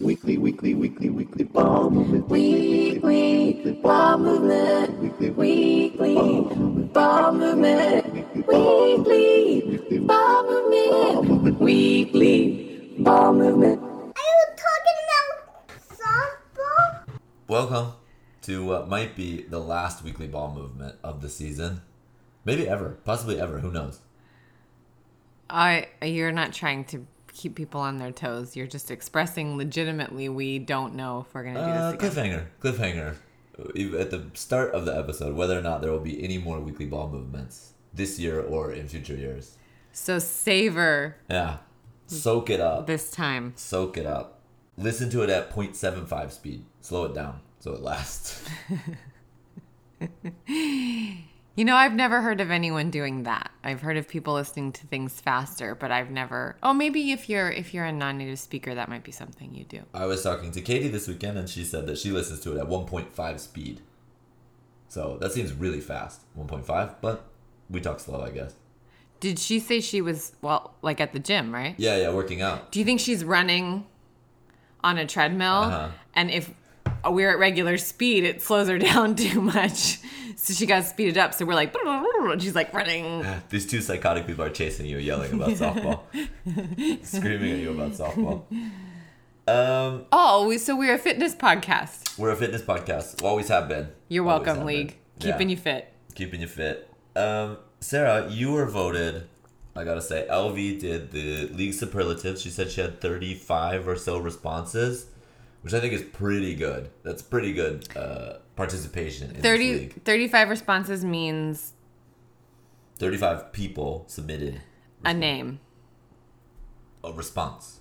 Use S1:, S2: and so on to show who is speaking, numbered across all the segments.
S1: Weekly, weekly, weekly, weekly ball movement.
S2: Weekly ball movement.
S1: Weekly,
S2: Weekly ball movement. Weekly ball movement. Weekly ball movement.
S3: Are you talking about softball?
S4: Welcome to what might be the last weekly ball movement of the season. Maybe ever. Possibly ever. Who knows?
S5: I you're not trying to keep people on their toes. You're just expressing legitimately we don't know if we're gonna do
S4: Uh,
S5: this again.
S4: cliffhanger. Cliffhanger. At the start of the episode, whether or not there will be any more weekly ball movements this year or in future years.
S5: So savor
S4: Yeah. Soak it up.
S5: this time.
S4: Soak it up. Listen to it at 0.75 speed. Slow it down so it lasts.
S5: You know, I've never heard of anyone doing that. I've heard of people listening to things faster, but I've never. Oh, maybe if you're if you're a non-native speaker, that might be something you do.
S4: I was talking to Katie this weekend and she said that she listens to it at 1.5 speed. So that seems really fast. 1.5, but we talk slow, I guess.
S5: Did she say she was well, like at the gym, right?
S4: Yeah, yeah, working out.
S5: Do you think she's running on a treadmill?
S4: Uh-huh.
S5: And if we're at regular speed, it slows her down too much. So she got speeded up. So we're like, and she's like running.
S4: These two psychotic people are chasing you, yelling about softball, screaming at you about softball. Um,
S5: Oh, we, so we're a fitness podcast.
S4: we're a fitness podcast. We always have been.
S5: You're
S4: Always
S5: welcome, League.
S4: been.
S5: Keeping
S4: Yeah.
S5: you fit.
S4: keeping you fit. Um, Sarah, you were voted. I gotta say, LV did the league superlatives. She said she had 35 or so responses, which I think is pretty good. That's pretty good uh, participation in
S5: 30,
S4: this league.
S5: 35 responses means
S4: 35 people submitted
S5: a name.
S4: a response.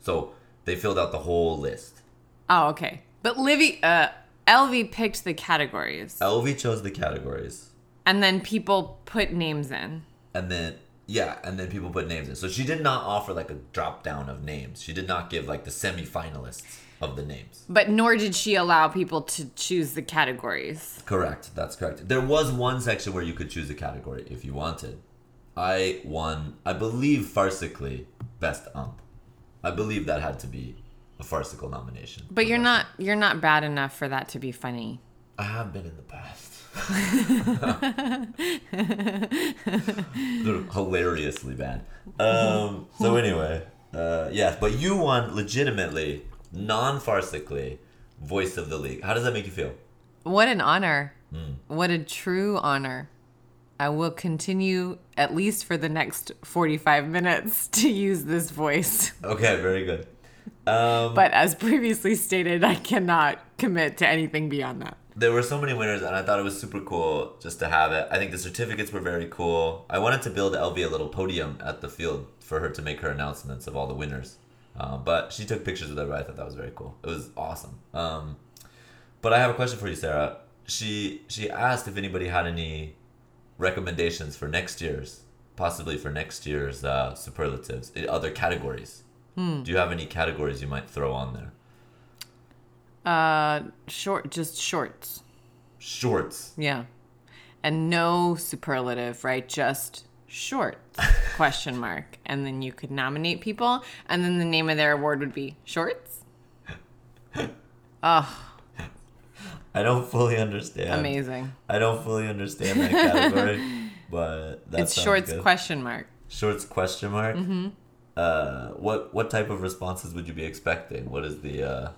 S4: So they filled out the whole list.
S5: Oh, okay. But Livy, uh, LV picked the categories.
S4: LV chose the categories.
S5: And then people put names in.
S4: and then yeah, and then people put names in. So she did not offer like a drop down of names. She did not give like the semi-finalists of the names.
S5: But nor did she allow people to choose the categories.
S4: Correct. That's correct. There was one section where you could choose a category if you wanted. I won, I believe, farcically best ump. I believe that had to be a farcical nomination.
S5: But you're not you're not bad enough for that to be funny.
S4: I have been in the past. Hilariously bad. Um, so anyway, uh, yes, but you won legitimately, non-farcically, voice of the league. How does that make you feel?
S5: What an honor.
S4: Hmm.
S5: What a true honor. I will continue at least for the next 45 minutes to use this voice.
S4: Okay, very good. Um,
S5: But as previously stated, I cannot commit to anything beyond that.
S4: there were so many winners, and I thought it was super cool just to have it. I think the certificates were very cool. I wanted to build LV a little podium at the field for her to make her announcements of all the winners. Uh, but she took pictures with everybody. I thought that was very cool. It was awesome. Um, but I have a question for you, Sarah. She she asked if anybody had any recommendations for next year's, possibly for next year's uh, superlatives, other categories. Do you have any categories you might throw on there?
S5: Uh, short, just shorts.
S4: Shorts.
S5: Yeah. And no superlative, right? Just short question mark. And then you could nominate people and then the name of their award would be shorts. Oh,
S4: I don't fully understand.
S5: amazing.
S4: I don't fully understand that category, but that
S5: it's shorts
S4: good.
S5: question mark.
S4: Shorts question mark. Mm-hmm. Uh, what what type of responses would you be expecting? What is the uh,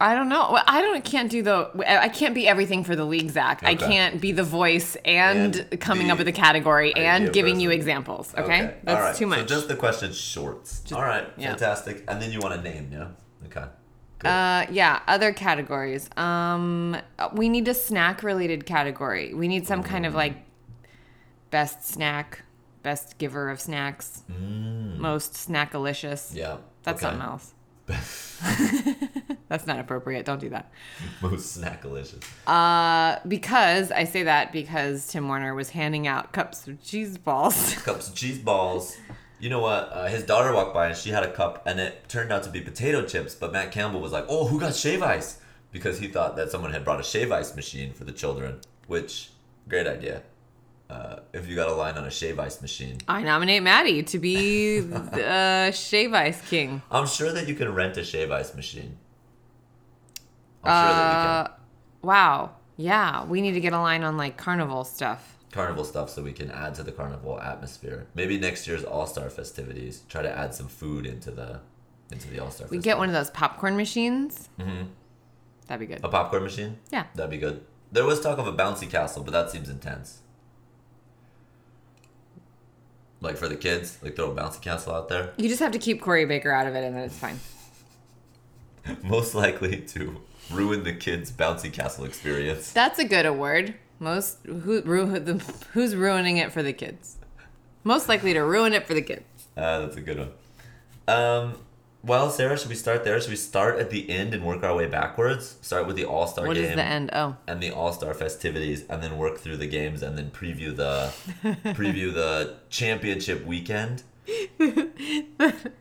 S5: I don't know. Well, I don't can't do the I can't be everything for the league, Zach. I can't be the voice and,
S4: And
S5: coming up with a category and giving you examples. Okay, that's
S4: All right.
S5: too much.
S4: So just the question shorts. All right,
S5: yeah.
S4: fantastic. And then you want a name, yeah? Okay. Good.
S5: Uh, yeah, other categories. Um, we need a snack related category. We need some kind of like best snack, best giver of snacks, most snackalicious.
S4: Mm. yeah.
S5: That's
S4: okay.
S5: something else. That's not appropriate. Don't do that.
S4: Most snackalicious.
S5: Uh, because I say that because Tim Warner was handing out cups of cheese balls.
S4: Cups of cheese balls. You know what? Uh, his daughter walked by and she had a cup, and it turned out to be potato chips. But Matt Campbell was like, "Oh, who got shave ice?" Because he thought that someone had brought a shave ice machine for the children. Which, great idea. uh, if you got a line on a shave ice machine.
S5: I nominate Maddie to be the shave ice king.
S4: I'm sure that you can rent a shave ice machine. I'm sure that we
S5: Uh,
S4: can.
S5: wow. Yeah, we need to get a line on like carnival stuff.
S4: Carnival stuff so we can add to the carnival atmosphere. Maybe next year's All Star festivities. Try to add some food into the into the All Star.
S5: We get one of those popcorn machines. Mm-hmm. That'd be good.
S4: a popcorn machine.
S5: Yeah.
S4: That'd be good. There was talk of a bouncy castle, but that seems intense. Like for the kids, like throw a bouncy castle out there.
S5: You just have to keep Corey Baker out of it, and then it's fine.
S4: Most likely to ruin the kids' bouncy castle experience.
S5: That's a good award. Most who, who's ruining it for the kids? Most likely to ruin it for the kids.
S4: Uh, that's a good one. Um, well, Sarah, should we start there? Should we start at the end and work our way backwards? Start with the All Star
S5: What
S4: game
S5: is the end? Oh,
S4: and the All Star festivities, and then work through the games, and then preview the preview the championship weekend.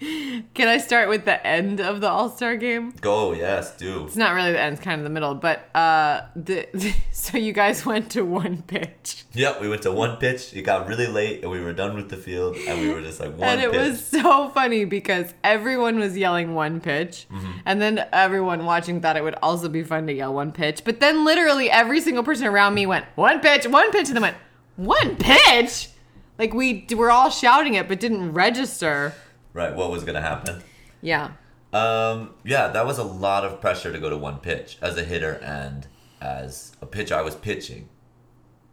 S5: can I start with the end of the All Star game?
S4: Go, yes, do.
S5: It's not really the end; it's kind of the middle. But uh, the so you guys went to one pitch,
S4: Yep, we went to one pitch. It got really late, and we were done with the field, and we were just like one
S5: and it
S4: pitch.
S5: was so funny because everyone was yelling one pitch,
S4: Mm-hmm.
S5: and then everyone watching thought it would also be fun to yell one pitch. But then literally every single person around me went one pitch, one pitch, and then went one pitch. Like we were all shouting it, but didn't register.
S4: Right. What was gonna happen?
S5: Yeah.
S4: Um, yeah, that was a lot of pressure to go to one pitch as a hitter and as a pitcher. I was pitching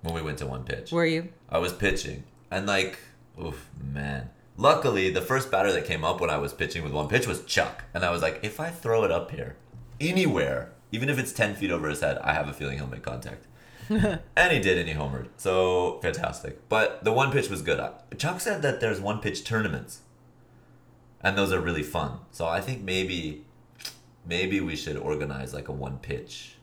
S4: when we went to one pitch.
S5: Were you?
S4: I was pitching, and like, oof, man. Luckily, the first batter that came up when I was pitching with one pitch was Chuck, and I was like, if I throw it up here, anywhere, even if it's ten feet over his head, I have a feeling he'll make contact. and he did, and he homered. So fantastic. But the one pitch was good. Chuck said that there's one pitch tournaments, and those are really fun. So I think maybe, maybe we should organize like a one pitch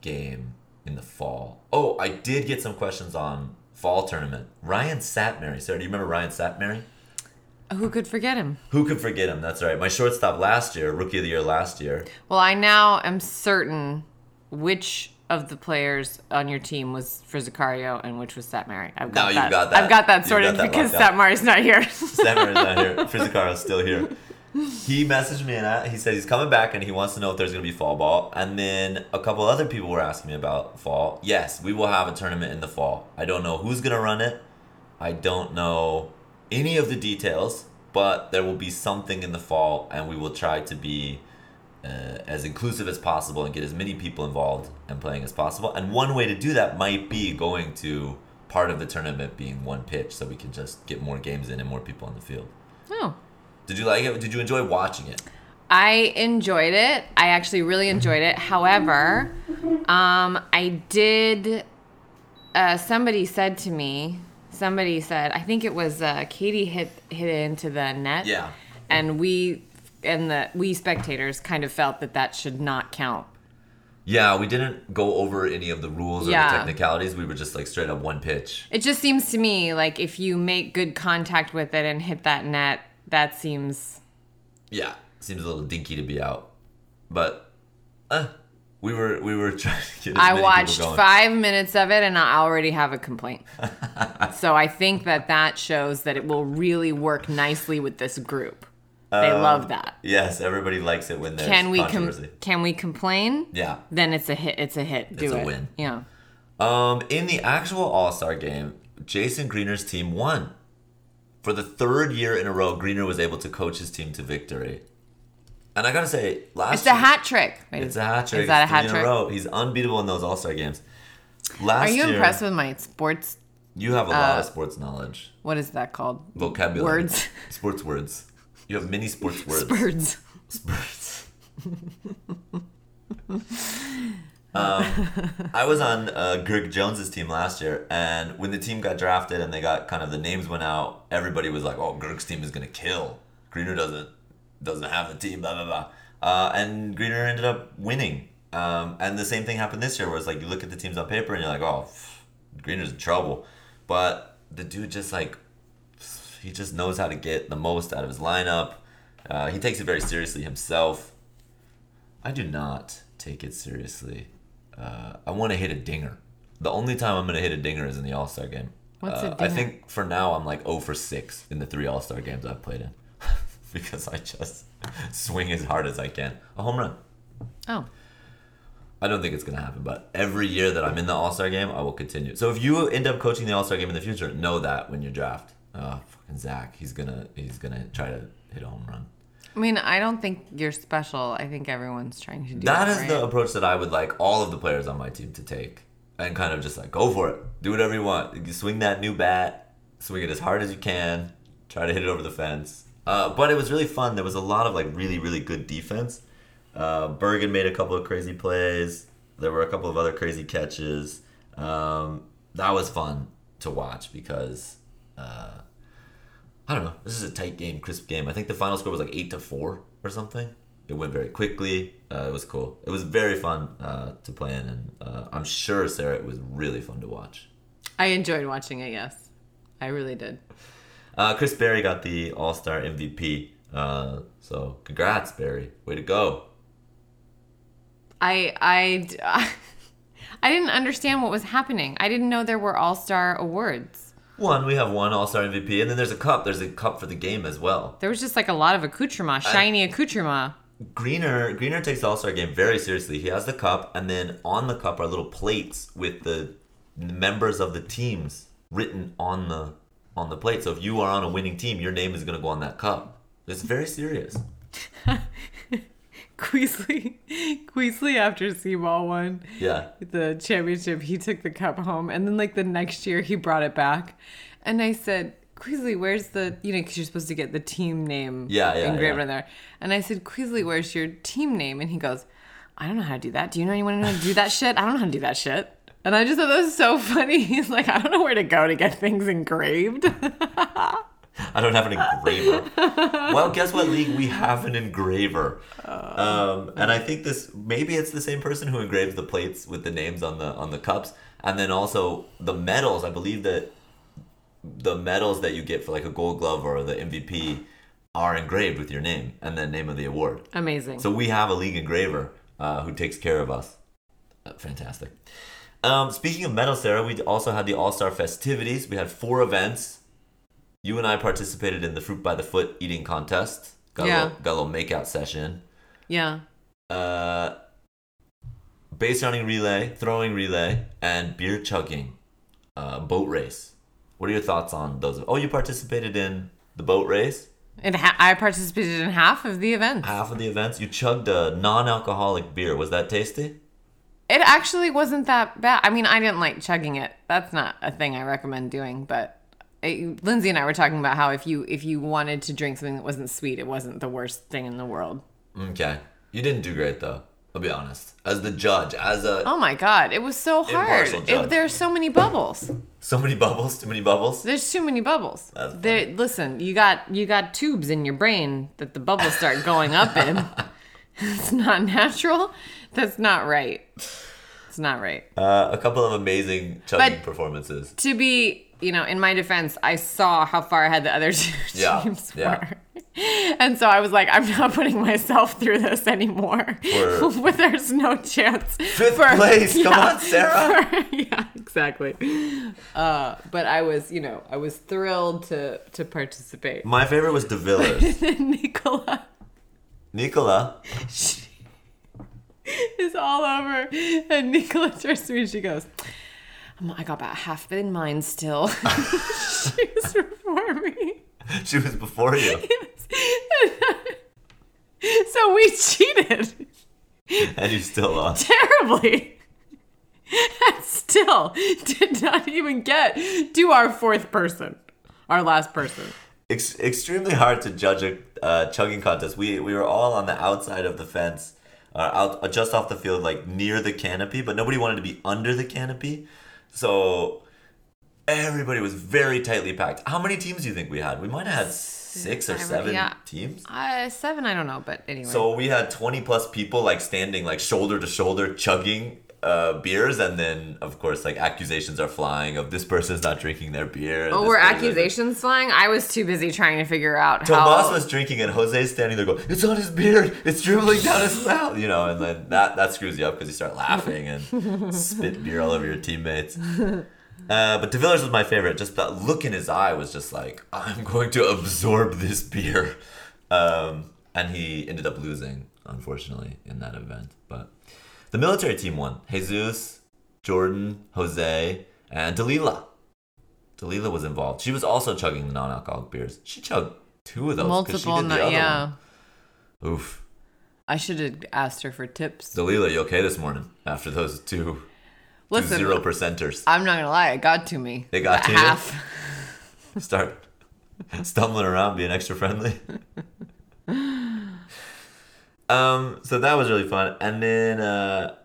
S4: game in the fall. Oh, I did get some questions on fall tournament. Ryan Satmary. Sarah, do you remember Ryan Satmary?
S5: Who could forget him?
S4: Who could forget him? That's right. My shortstop last year, rookie of the year last year.
S5: Well, I now am certain which of the players on your team was Frizzicaro and which was Satmary. I've
S4: Now
S5: got
S4: you've
S5: that.
S4: got that.
S5: I've got that sorted
S4: got that
S5: because. Satmary's not here.
S4: Satmary's not here. Frizzicaro's still here. He messaged me and I, he said he's coming back and he wants to know if there's going to be fall ball. And then a couple other people were asking me about fall. Yes, we will have a tournament in the fall. I don't know who's going to run it. I don't know any of the details, but there will be something in the fall and we will try to be uh, as inclusive as possible and get as many people involved and playing as possible. And one way to do that might be going to part of the tournament being one pitch so we can just get more games in and more people on the field.
S5: oh.
S4: Did you like it? Did you enjoy watching it?
S5: I enjoyed it. I actually really enjoyed it. However, um, I did. Uh, somebody said to me. Somebody said, I think it was uh, Katie hit hit it into the net.
S4: Yeah.
S5: And we and that we spectators kind of felt that that should not count.
S4: Yeah, we didn't go over any of the rules or
S5: Yeah.
S4: the technicalities. We were just like straight up one pitch.
S5: It just seems to me like if you make good contact with it and hit that net, that seems
S4: Yeah, seems a little dinky to be out, but uh, we were we were trying to get.
S5: I watched five minutes of it and I already have a complaint. so I think that that shows that it will really work nicely with this group. They
S4: Um,
S5: love that.
S4: Yes, everybody likes it when there's
S5: Can we com- can we complain?
S4: yeah.
S5: Then it's a hit. It's a hit. Do
S4: It's a
S5: it.
S4: win.
S5: Yeah.
S4: Um, in the actual All Star game, Jason Greener's team won. For the third year in a row, Greener was able to coach his team to victory. And I gotta say, last
S5: It's a hat trick. Wait,
S4: It's a hat trick.
S5: Is that a hat trick?
S4: In a row. He's unbeatable in those All Star games. Last
S5: Are you
S4: year,
S5: impressed with my sports?
S4: You have a lot
S5: uh,
S4: of sports knowledge,
S5: What is that called?
S4: vocabulary,
S5: Words.
S4: sports words. You have many sports words.
S5: Birds.
S4: Spurs. um, I was on uh, Greg Jones's team last year, and when the team got drafted and they got kind of the names went out, everybody was like, "Oh, Greg's team is gonna kill. Greener doesn't doesn't have the team." Blah blah blah. Uh, and Greener ended up winning. Um, and the same thing happened this year, where it's like you look at the teams on paper and you're like, "Oh, pff, Greener's in trouble," but the dude just like he just knows how to get the most out of his lineup. Uh, he takes it very seriously himself. I do not take it seriously. Uh, I want to hit a dinger. The only time I'm gonna hit a dinger is in the All Star game.
S5: What's a
S4: Uh, I think for now I'm like 0 for 6 in the three All Star games I've played in, because I just swing as hard as I can. A home run.
S5: Oh,
S4: I don't think it's gonna happen, but every year that I'm in the All Star game, I will continue. So if you end up coaching the All Star game in the future, know that when you draft, oh fucking Zach, he's gonna he's gonna try to hit a home run.
S5: I mean, I don't think you're special. I think everyone's trying to do
S4: That
S5: that.
S4: is
S5: right?
S4: the approach that I would like all of the players on my team to take, and kind of just like go for it, do whatever you want. You swing that new bat, swing it as hard as you can, try to hit it over the fence. Uh, but it was really fun. There was a lot of like really really good defense. Uh, Bergen made a couple of crazy plays. There were a couple of other crazy catches. Um, that was fun to watch because uh, I don't know. This is a tight game, crisp game. I think the final score was like eight to four or something. It went very quickly. Uh, it was cool. It was very fun uh, to play in, and uh, I'm sure Sarah it was really fun to watch.
S5: I enjoyed watching it. Yes, I really did.
S4: Uh, Chris Berry got the All Star MVP. Uh, so congrats, Berry. Way to go.
S5: I I I didn't understand what was happening. I didn't know there were All Star awards.
S4: One, we have one All Star MVP, and then there's a cup. There's a cup for the game as well.
S5: There was just like a lot of accoutrement, shiny accoutrement.
S4: Greener Greener takes the All Star game very seriously. He has the cup, and then on the cup are little plates with the members of the teams written on the on the plate. So if you are on a winning team, your name is going to go on that cup. It's very serious.
S5: Queasley, Queasley after Seaball won
S4: Yeah.
S5: the championship, he took the cup home, and then like the next year he brought it back, and I said. Queasley, where's the you know because you're supposed to get the team name
S4: Yeah, yeah,
S5: engraved
S4: yeah.
S5: on there, and I said Queasley, where's your team name? And he goes, I don't know how to do that. Do you know anyone who knows how to do that shit? I don't know how to do that shit. And I just thought that was so funny. He's like, I don't know where to go to get things engraved.
S4: I don't have an engraver. well, guess what, League? We have an engraver. Um, and I think this maybe it's the same person who engraves the plates with the names on the on the cups, and then also the medals. I believe that the medals that you get for like a Gold Glove or the MVP are engraved with your name and the name of the award.
S5: Amazing.
S4: So we have a league engraver uh, who takes care of us. Uh, fantastic. Um, speaking of medals, Sarah, we also had the All Star festivities. We had four events. You and I participated in the fruit by the foot eating contest. Got, a,
S5: Yeah.
S4: little, got a little makeout session.
S5: yeah.
S4: Uh, base running relay, throwing relay, and beer chugging uh, boat race. What are your thoughts on those? Oh, you participated in the boat race.
S5: And ha- I participated in half of the events.
S4: Half of the events, you chugged a non-alcoholic beer. Was that tasty?
S5: It actually wasn't that bad. I mean, I didn't like chugging it. That's not a thing I recommend doing. But Lindsay and I were talking about how if you if you wanted to drink something that wasn't sweet, it wasn't the worst thing in the world.
S4: Okay. You didn't do great though. I'll be honest. As the judge, as a
S5: Oh my god, it was so hard. It, there's so many bubbles.
S4: so many bubbles, too many bubbles.
S5: There's too many bubbles. There, listen, you got you got tubes in your brain that the bubbles start going up in. it's not natural. That's not right. It's not right.
S4: Uh, a couple of amazing chugging
S5: But-
S4: performances.
S5: to be, you know, in my defense, I saw how far ahead the other two
S4: Yeah,
S5: teams
S4: yeah.
S5: were. And so I was like, I'm not putting myself through this anymore.
S4: For-
S5: there's no chance.
S4: Fifth place, come on, Sarah.
S5: for- yeah, exactly. Uh, but I was, you know, I was thrilled to to participate.
S4: My favorite was De Villers.
S5: Nicola
S4: Nicola.
S5: is all over, and Nicola turns to me and she goes, "Um, "I got about half of it in mine still." she was before me.
S4: She was before you.
S5: so we cheated
S4: And you still lost.
S5: terribly. And still did not even get to our fourth person, our last person.
S4: Ex- extremely hard to judge a uh, chugging contest. We we were all on the outside of the fence, uh, out uh, just off the field, like near the canopy, but nobody wanted to be under the canopy, so everybody was very tightly packed. How many teams do you think we had? We might have had six or seven
S5: yeah.
S4: teams.
S5: Uh, seven, I don't know, but anyway.
S4: So we had 20 plus people like standing like shoulder to shoulder chugging uh, beers, and then of course like accusations are flying of this person's not drinking their beer.
S5: Oh, were accusations flying? I was too busy trying to figure out
S4: Tomas
S5: how.
S4: was drinking and Jose's standing there going, "It's on his beard. It's dribbling down his mouth." You know, and then that that screws you up because you start laughing and spit beer all over your teammates. Uh, but De Villers was my favorite. Just the look in his eye was just like, "I'm going to absorb this beer," um, and he ended up losing, unfortunately, in that event. But the military team won. Jesus, Jordan, Jose, and Dalila. Dalila was involved. She was also chugging the non-alcoholic beers. She chugged two of those. 'cause she
S5: Multiple,
S4: did the other
S5: yeah.
S4: one. Oof.
S5: I should have asked her for tips.
S4: Dalila, you okay this morning after those two, two
S5: Listen,
S4: zero percenters?
S5: I'm not gonna lie, it got to me.
S4: They got to you?
S5: half.
S4: Start stumbling around, being extra friendly. um, so that was really fun. And then, uh,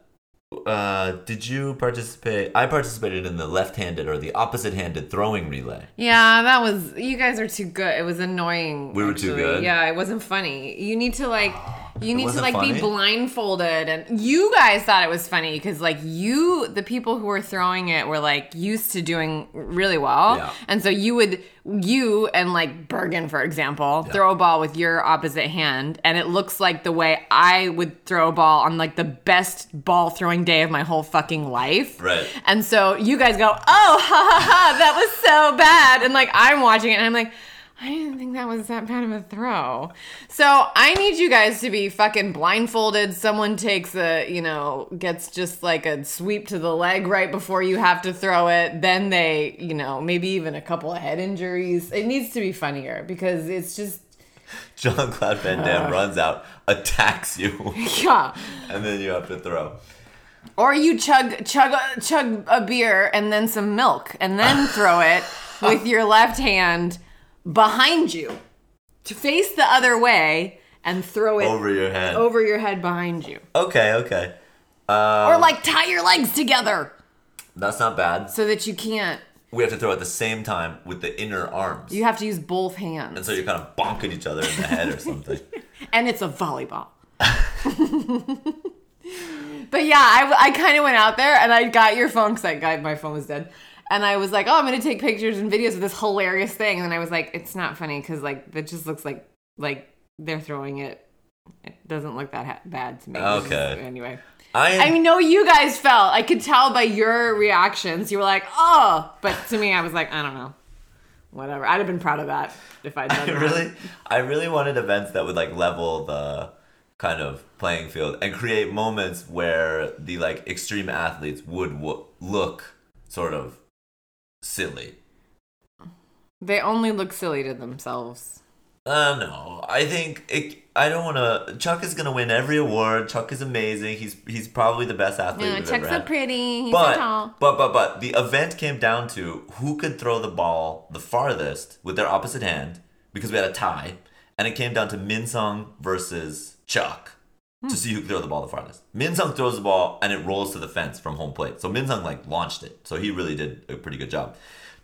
S4: uh, did you participate? I participated in the left-handed or the opposite-handed throwing relay.
S5: Yeah, that was. You guys are too good. It was annoying.
S4: We were too good?
S5: Yeah, it wasn't funny. You need to like. You need to like
S4: funny?
S5: be blindfolded, and you guys thought it was funny because like you, the people who were throwing it, were like used to doing really well,
S4: Yeah.
S5: and so you would you and like Bergen, for example, throw a ball with your opposite hand, and it looks like the way I would throw a ball on like the best ball throwing day of my whole fucking life,
S4: Right.
S5: and so you guys go, oh, ha ha ha, that was so bad. And like, I'm watching it and I'm like, I didn't think that was that bad of a throw. So I need you guys to be fucking blindfolded. Someone takes a, you know, gets just like a sweep to the leg right before you have to throw it. Then they, you know, maybe even a couple of head injuries. It needs to be funnier because it's just,
S4: Jean Claude Van Damme runs out, attacks you,
S5: yeah.
S4: and then you have to throw.
S5: Or you chug chug chug a beer and then some milk and then throw it with your left hand behind you to face the other way and throw it
S4: Over your head.
S5: over your head behind you.
S4: Okay, okay. Uh,
S5: Or like tie your legs together
S4: that's not bad.
S5: so that you can't
S4: We have to throw at the same time with the inner arms.
S5: you have to use both hands.
S4: and so you're kind of bonking each other in the head or something.
S5: and it's a volleyball. but yeah, I, I kind of went out there and I got your phone because I got my phone was dead, and I was like, oh, I'm gonna take pictures and videos of this hilarious thing, and then I was like, it's not funny because like that just looks like like they're throwing it. It doesn't look that ha- bad to me. It's just-
S4: Okay.
S5: anyway.
S4: I
S5: I know you guys felt. I could tell by your reactions. You were like, "Oh," but to me, I was like, "I don't know, whatever." I'd have been proud of that if I'd done
S4: I
S5: that.
S4: really, I really wanted events that would like level the kind of playing field and create moments where the like extreme athletes would w- look sort of silly.
S5: They only look silly to themselves.
S4: Uh, no, I think it. I don't want to. Chuck is gonna win every award. Chuck is amazing. He's he's probably the best athlete
S5: Yeah,
S4: we've
S5: Chuck's so pretty. He's
S4: but,
S5: so tall.
S4: but but but the event came down to who could throw the ball the farthest with their opposite hand because we had a tie, and it came down to Minsung versus Chuck
S5: Hmm.
S4: to see who could throw the ball the farthest. Minsung throws the ball and it rolls to the fence from home plate. So Minsung like launched it. So he really did a pretty good job.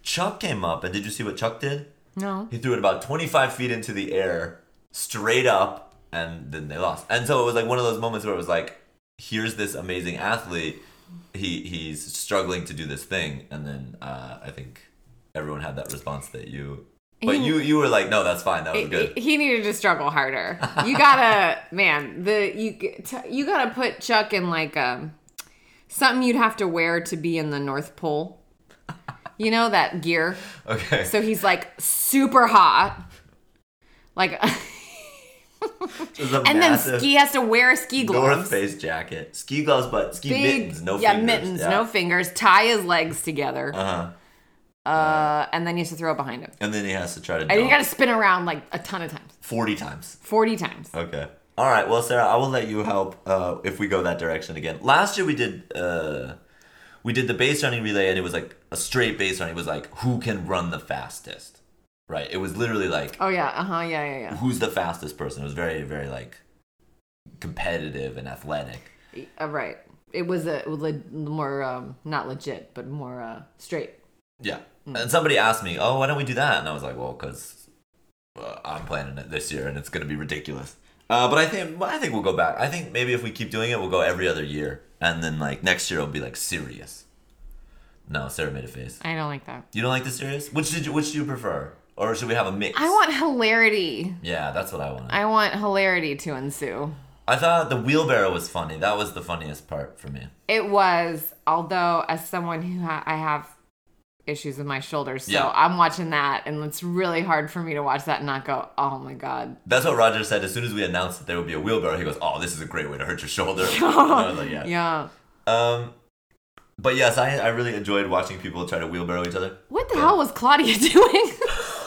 S4: Chuck came up and did you see what Chuck did?
S5: No.
S4: He threw it about 25 feet into the air, straight up, and then they lost. And so it was like one of those moments where it was like, here's this amazing athlete. He he's struggling to do this thing, and then uh, I think everyone had that response that you. But
S5: He-
S4: you you were like, no, that's fine. That was good.
S5: He needed to struggle harder. You gotta, man. The you you gotta put Chuck in like um something you'd have to wear to be in the North Pole. You know that gear.
S4: Okay.
S5: So he's like super hot, like, and then ski has to wear a ski gloves.
S4: North Face jacket, ski gloves, but ski
S5: Big,
S4: mittens, no
S5: yeah,
S4: fingers.
S5: mittens, no fingers. Tie his legs together,
S4: Uh huh.
S5: Uh, and then he has to throw it behind him.
S4: And then he has to try to
S5: And you gotta spin around like a ton of times,
S4: forty times.
S5: forty times.
S4: Okay. All right. Well, Sarah, I will let you help uh, if we go that direction again. Last year we did uh, we did the base running relay, and it was like a straight base run. It was like who can run the fastest, right? It was literally like
S5: Oh yeah, uh huh, yeah, yeah, yeah.
S4: who's the fastest person. It was very, very like competitive and athletic.
S5: Uh, right. It was a le- more um, not legit, but more uh, straight.
S4: Yeah. And somebody asked me, "Oh, why don't we do that?" And I was like, "Well, because uh, I'm planning it this year, and it's gonna be ridiculous." Uh, but I think I think we'll go back. I think maybe if we keep doing it, we'll go every other year, and then like next year it'll be like serious. No, Sarah made a face.
S5: I don't like that.
S4: You don't like the serious? Which did you? Which do you prefer? Or should we have a mix?
S5: I want hilarity.
S4: Yeah, that's what I want.
S5: I want hilarity to ensue.
S4: I thought the wheelbarrow was funny. That was the funniest part for me.
S5: It was, although as someone who ha- I have issues with my shoulders, so
S4: Yeah.
S5: I'm watching that, and it's really hard for me to watch that and not go, "Oh my god."
S4: That's what Roger said as soon as we announced that there would be a wheelbarrow. He goes, "Oh, this is a great way to hurt your shoulder." Like, "Yeah."
S5: Yeah.
S4: Um, but yes, I I really enjoyed watching people try to wheelbarrow each other.
S5: What the hell was Claudia doing?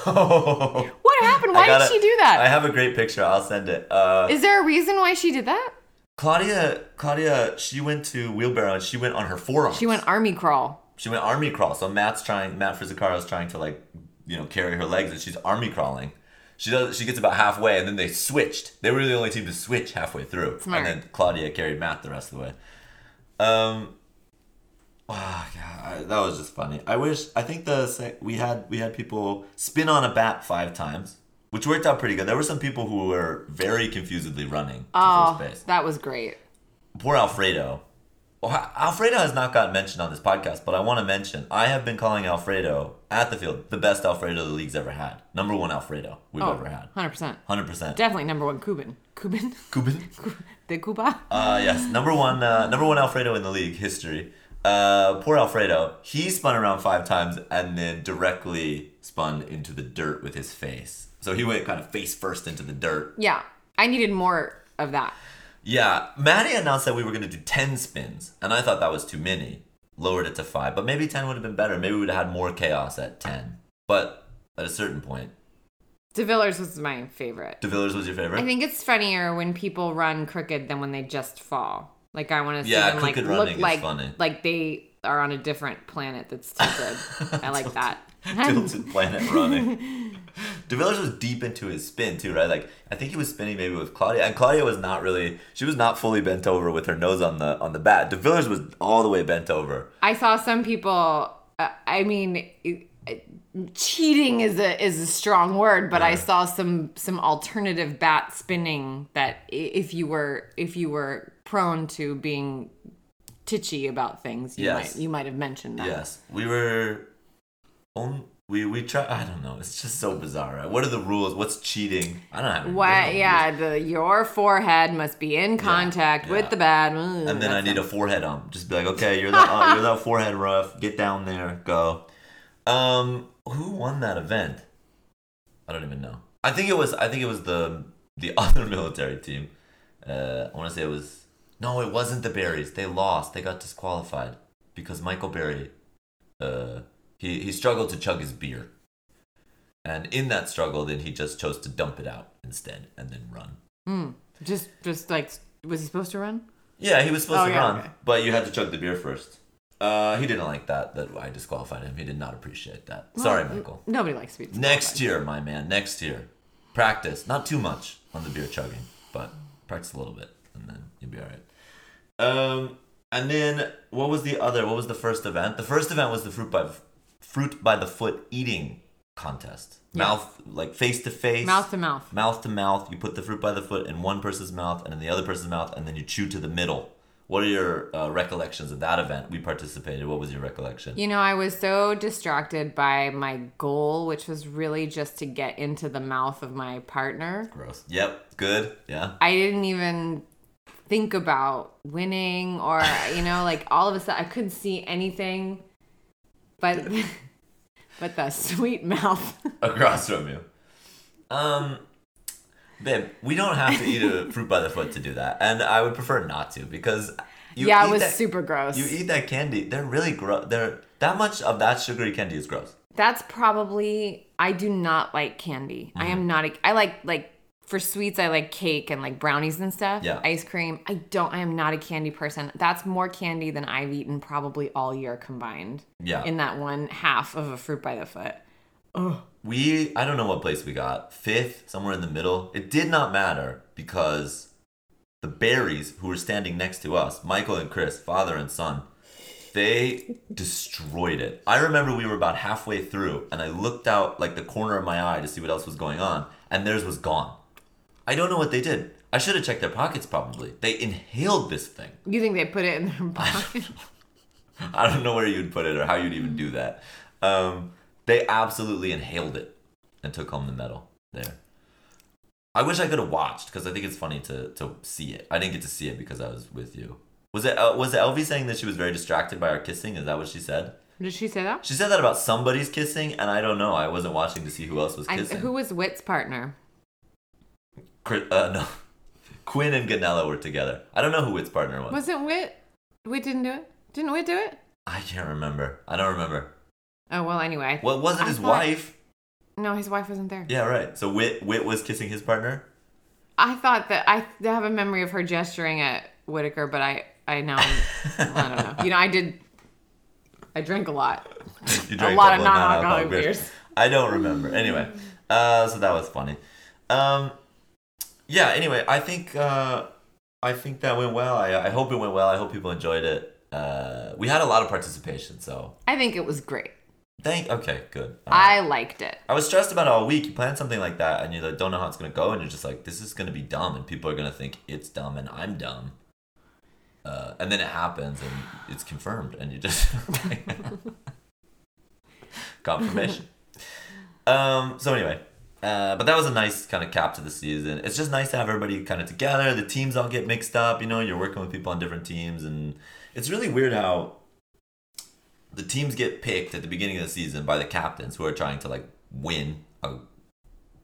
S4: what
S5: what happened? Why did she do that?
S4: I have a great picture. I'll send it. Uh,
S5: Is there a reason why she did that?
S4: Claudia, Claudia, she went to wheelbarrow and she went on her forearms.
S5: She went army crawl.
S4: She went army crawl. So Matt's trying. Matt Frizzicaro's trying to like, you know, carry her legs, and she's army crawling. She does. She gets about halfway, and then they switched. They were the only team to switch halfway through,
S5: Smart.
S4: and then Claudia carried Matt the rest of the way. Um. Ah, yeah, that was just funny. I wish. I think the sec- we had we had people spin on a bat five times, which worked out pretty good. There were some people who were very confusedly running
S5: Oh, that was great.
S4: Poor Alfredo. Alfredo has not gotten mentioned on this podcast, but I want to mention I have been calling Alfredo at the field the best Alfredo the league's ever had. Number one Alfredo we've
S5: Oh,
S4: ever had.
S5: 100%.
S4: Hundred percent.
S5: Definitely number one Cuban. Cuban?
S4: Cuban.
S5: The Cuba?
S4: Uh, yes, number one, uh, number one Alfredo in the league history. Uh, poor Alfredo. He spun around five times and then directly spun into the dirt with his face. So he went kind of face first into the dirt.
S5: Yeah. I needed more of that.
S4: Yeah, Maddie announced that we were going to do 10 spins, and I thought that was too many. Lowered it to 5, but maybe 10 would have been better. Maybe we would have had more chaos at 10. But at a certain point,
S5: DeVillers was my favorite.
S4: DeVillers was your favorite?
S5: I think it's funnier when people run crooked than when they just fall. Like I want to see
S4: Yeah,
S5: them like look like
S4: funny.
S5: like they are on a different planet that's tilted. I like that.
S4: Tilted planet running. DeVillers was deep into his spin too, right? Like I think he was spinning maybe with Claudia, and Claudia was not really. She was not fully bent over with her nose on the on the bat. DeVillers was all the way bent over.
S5: I saw some people. Uh, I mean, it- cheating is a is a strong word, but I saw some some alternative bat spinning that if you were if you were prone to being titchy about things, you
S4: Yes.
S5: might you might have mentioned that.
S4: Yes, we were. On, we we try. I don't know. It's just so bizarre. Right? What are the rules? What's cheating? I don't have.
S5: What? Yeah, the your forehead must be in contact
S4: yeah.
S5: with the bat.
S4: And then I need a forehead ump. Just be like, okay, you're that uh, you're that forehead rough. Get down there, go. Um, who won that event? I don't even know. I think it was. I think it was the the other military team. Uh, I want to say it was. No, it wasn't the Berries. They lost. They got disqualified because Michael Berry, uh, he he struggled to chug his beer, and in that struggle, then he just chose to dump it out instead and then run.
S5: Hmm. Just just like was he supposed to run?
S4: Yeah, he was supposed
S5: Oh,
S4: to
S5: yeah,
S4: run,
S5: okay.
S4: but you had to chug the beer first. Uh, he didn't like that. That I disqualified him. He did not appreciate that. Sorry,
S5: Well,
S4: Michael.
S5: Nobody likes to
S4: Next year, my man. Next year, practice. Not too much on the beer chugging, but practice a little bit, and then you'll be all right. Um, and then what was the other? What was the first event? The first event was the fruit by fruit by the foot eating contest.
S5: Yeah.
S4: Mouth like face to face,
S5: Mouth to mouth.
S4: mouth to mouth. You put the fruit by the foot in one person's mouth and in the other person's mouth, and then you chew to the middle. What are your uh, recollections of that event? We participated. What was your recollection?
S5: You know, I was so distracted by my goal, which was really just to get into the mouth of my partner.
S4: Gross. Yep. Good. Yeah.
S5: I didn't even think about winning or, you know, like all of a sudden I couldn't see anything but but the sweet mouth.
S4: Across from you. Um, babe, we don't have to eat a fruit by the foot to do that, and I would prefer not to because you
S5: yeah, it was
S4: that-
S5: super gross.
S4: You eat that candy. They're really gross. They're that much of that sugary candy is gross.
S5: That's probably I do not like candy. I
S4: Mm-hmm.
S5: am not a, I like like for sweets I like cake and like brownies and stuff.
S4: Yeah.
S5: Ice cream. I don't I am not a candy person. That's more candy than I've eaten probably all year combined.
S4: Yeah.
S5: In that one half of a fruit by the foot. Ugh.
S4: We I don't know what place we got. Fifth, somewhere in the middle. It did not matter because the Berries who were standing next to us, Michael and Chris, father and son, they destroyed it. I remember we were about halfway through and I looked out like the corner of my eye to see what else was going on, and theirs was gone. I don't know what they did. I should have checked their pockets. Probably they inhaled this thing.
S5: You think they put it in their pocket?
S4: I don't know where you'd put it or how you'd even do that. Um, they absolutely inhaled it and took home the medal there. I wish I could have watched because I think it's funny to to see it. I didn't get to see it because I was with you. Was it uh, was it LV saying that she was very distracted by our kissing? Is that what she said?
S5: Did she say that?
S4: She said that about somebody's kissing, and I don't know. I wasn't watching to see who else was
S5: I,
S4: kissing.
S5: who was Wit's partner?
S4: Uh, no, Quinn and Ganella were together. I don't know who Wit's partner was.
S5: Wasn't Wit? Wit didn't do it. Didn't Wit do it?
S4: I can't remember. I don't remember.
S5: Oh well. Anyway.
S4: Well, it wasn't
S5: I
S4: his
S5: thought-
S4: wife.
S5: No, his wife wasn't there.
S4: Yeah, right. So Wit Wit was kissing his partner.
S5: I thought that I have a memory of her gesturing at Whitaker, but I I now I don't know. You know, I did. I drank a lot.
S4: You
S5: A lot of non-alcoholic beers.
S4: I don't remember. Anyway, uh, so that was funny. Um, yeah. Anyway, I think uh, I think that went well. I, I hope it went well. I hope people enjoyed it. Uh, we had a lot of participation, so
S5: I think it was great.
S4: thank. Okay, good. Right.
S5: I liked it.
S4: I was stressed about it all week. You plan something like that, and you like, don't know how it's gonna go, and you're just like, this is gonna be dumb, and people are gonna think it's dumb, and I'm dumb. Uh, and then it happens, and it's confirmed, and you just confirmation. Um. So anyway, uh, but that was a nice kind of cap to the season. It's just nice to have everybody kind of together. The teams all get mixed up. You know, you're working with people on different teams, and it's really weird how the teams get picked at the beginning of the season by the captains who are trying to like win uh,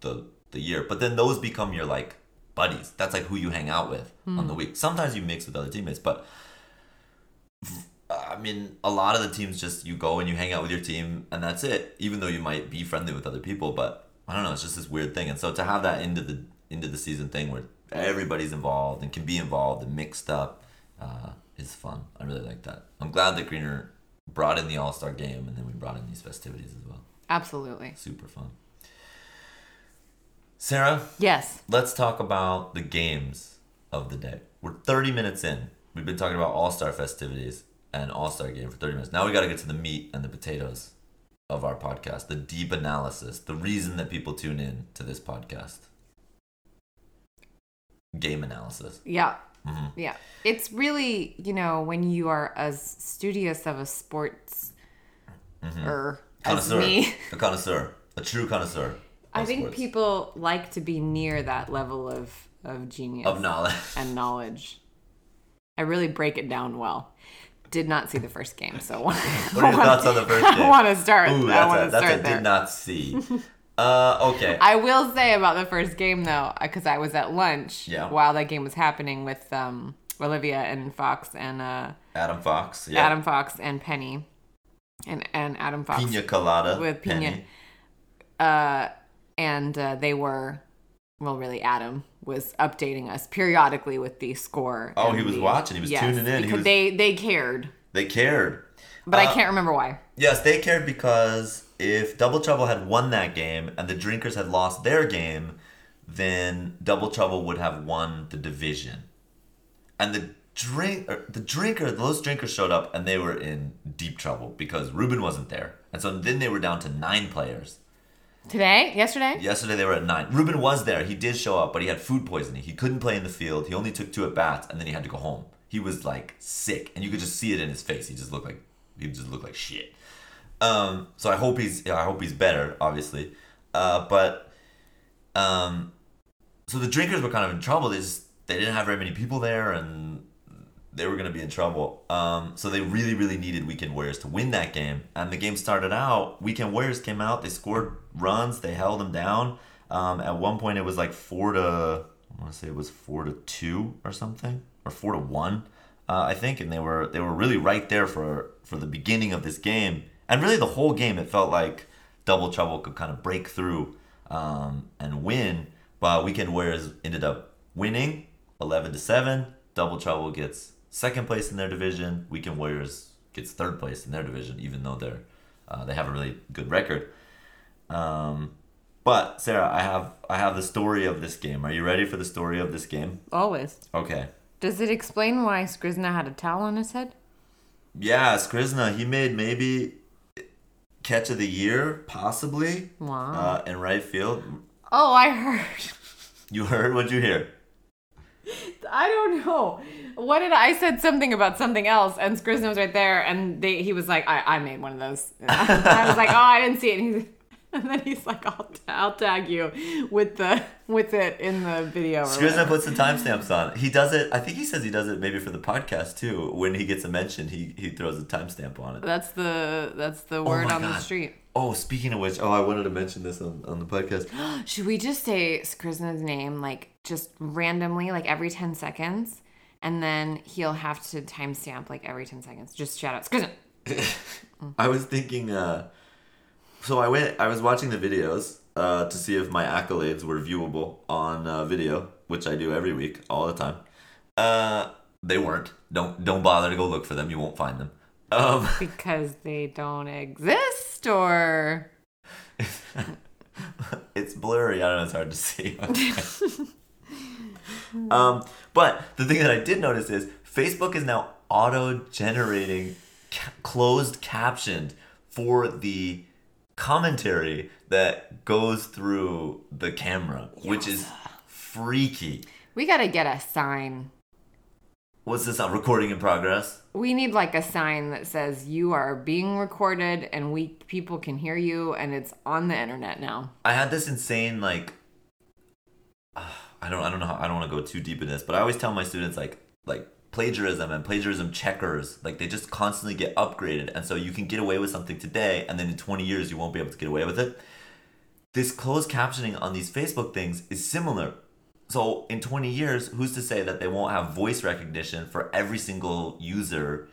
S4: the the year, but then those become your like buddies. That's like who you hang out with on the week. Sometimes you mix with other teammates, but I mean, a lot of the teams just you go and you hang out with your team and that's it. Even though you might be friendly with other people, but I don't know, it's just this weird thing. And so to have that into the into the season thing where everybody's involved and can be involved and mixed up uh, is fun. I really like that. I'm glad that Greener brought in the All Star game and then we brought in these festivities as well.
S5: Absolutely.
S4: Super fun. Sarah,
S5: Yes.
S4: let's talk about the games of the day. We're 30 minutes in. We've been talking about All Star festivities and All Star game for 30 minutes. Now we got to get to the meat and the potatoes of our podcast, the deep analysis, the reason that people tune in to this podcast. Game analysis.
S5: Yeah.
S4: hmm
S5: Yeah. It's really, you know, when you are as studious of a sports or as
S4: Connoisseur.
S5: me,
S4: A connoisseur. A true connoisseur.
S5: I think
S4: sports.
S5: people like to be near that level of, of genius
S4: Of knowledge.
S5: and knowledge. I really break it down well. Did not see the first game, so
S4: What are your thoughts on the first
S5: I want to start.
S4: Ooh,
S5: I
S4: that's
S5: want
S4: a,
S5: to
S4: that's a
S5: there.
S4: did not see. Uh, okay.
S5: I will say about the first game though, because I was at lunch
S4: Yeah.
S5: while that game was happening with um, Olivia and Fox and uh,
S4: Adam Fox. Yeah.
S5: Adam Fox and Penny, and and Adam Fox
S4: Pina colada.
S5: with Pina,
S4: Penny.
S5: uh, and uh, they were, well, really Adam was updating us periodically with the score.
S4: Oh, he was
S5: the-
S4: watching. He was
S5: yes,
S4: tuning in. He
S5: because
S4: was-
S5: they they cared,
S4: They cared.
S5: but
S4: Uh,
S5: I can't remember why.
S4: Yes, they cared because if Double Trouble had won that game and the Drinkers had lost their game, then Double Trouble would have won the division. And the drink, er, the drinker, those drinkers showed up and they were in deep trouble because Ruben wasn't there, and so then they were down to nine players.
S5: Today, yesterday,
S4: Yesterday they were at nine. Ruben was there. He did show up, but he had food poisoning. He couldn't play in the field. He only took two at bats, and then he had to go home. He was like sick, and you could just see it in his face. He just looked like he just looked like shit. Um, so I hope he's I hope he's better, obviously. Uh, but um, so the drinkers were kind of in trouble. They just they didn't have very many people there, and they were going to be in trouble. Um, so they really, really needed Weekend Warriors to win that game. And the game started out. Weekend Warriors came out. They scored runs. They held them down. Um, at one point, it was like four to I want to say it was four to two or something, or four to one, uh, I think. And they were they were really right there for for the beginning of this game, and really the whole game. It felt like Double Trouble could kind of break through um, and win. But Weekend Warriors ended up winning 11 to 7. Double Trouble gets second place in their division. Weekend Warriors gets third place in their division, even though they're uh, they have a really good record. Um, but Sarah, I have I have the story of this game. Are you ready for the story of this game?
S5: always.
S4: Okay.
S5: Does it explain why Skrizna had a towel on his head?
S4: Yeah, Skrizna, he made maybe catch of the year, possibly.
S5: Wow.
S4: Uh, in right field.
S5: Oh, I heard.
S4: You heard? What'd you hear?
S5: I don't know. What did I, I said something about something else, and Skrizna was right there, and they, he was like, I, I made one of those. I was like, oh, I didn't see it. And, he's, and then he's like, I'll, I'll tag you with the with it in the video.
S4: Skrizna puts the timestamps on. He does it. I think he says he does it maybe for the podcast too. When he gets a mention, he he throws a timestamp on it.
S5: That's the that's the oh word
S4: my
S5: on the street.
S4: Oh, speaking of which, oh, I wanted to mention this on, on the podcast.
S5: Should we just say Skrizna's name like just randomly, like every ten seconds, and then he'll have to timestamp like every ten seconds. Just shout out Skrizna.
S4: I was thinking. uh So I went. I was watching the videos uh, to see if my accolades were viewable on uh, video, which I do every week, all the time. Uh, they weren't. Don't don't bother to go look for them. You won't find them. Um,
S5: Because they don't exist, or
S4: it's blurry. I don't know. It's hard to see. Um, but the thing that I did notice is Facebook is now auto-generating ca- closed captioned for the commentary that goes through the camera, which is freaky.
S5: we gotta get a sign.
S4: What's this? on recording in progress.
S5: We need like a sign that says you are being recorded and we people can hear you and it's on the internet now.
S4: I had this insane like I don't I don't know how I don't want to go too deep in this, but I always tell my students like like plagiarism and plagiarism checkers like they just constantly get upgraded and so you can get away with something today and then in 20 years you won't be able to get away with it. This closed captioning on these Facebook things is similar. So in 20 years, who's to say that they won't have voice recognition for every single user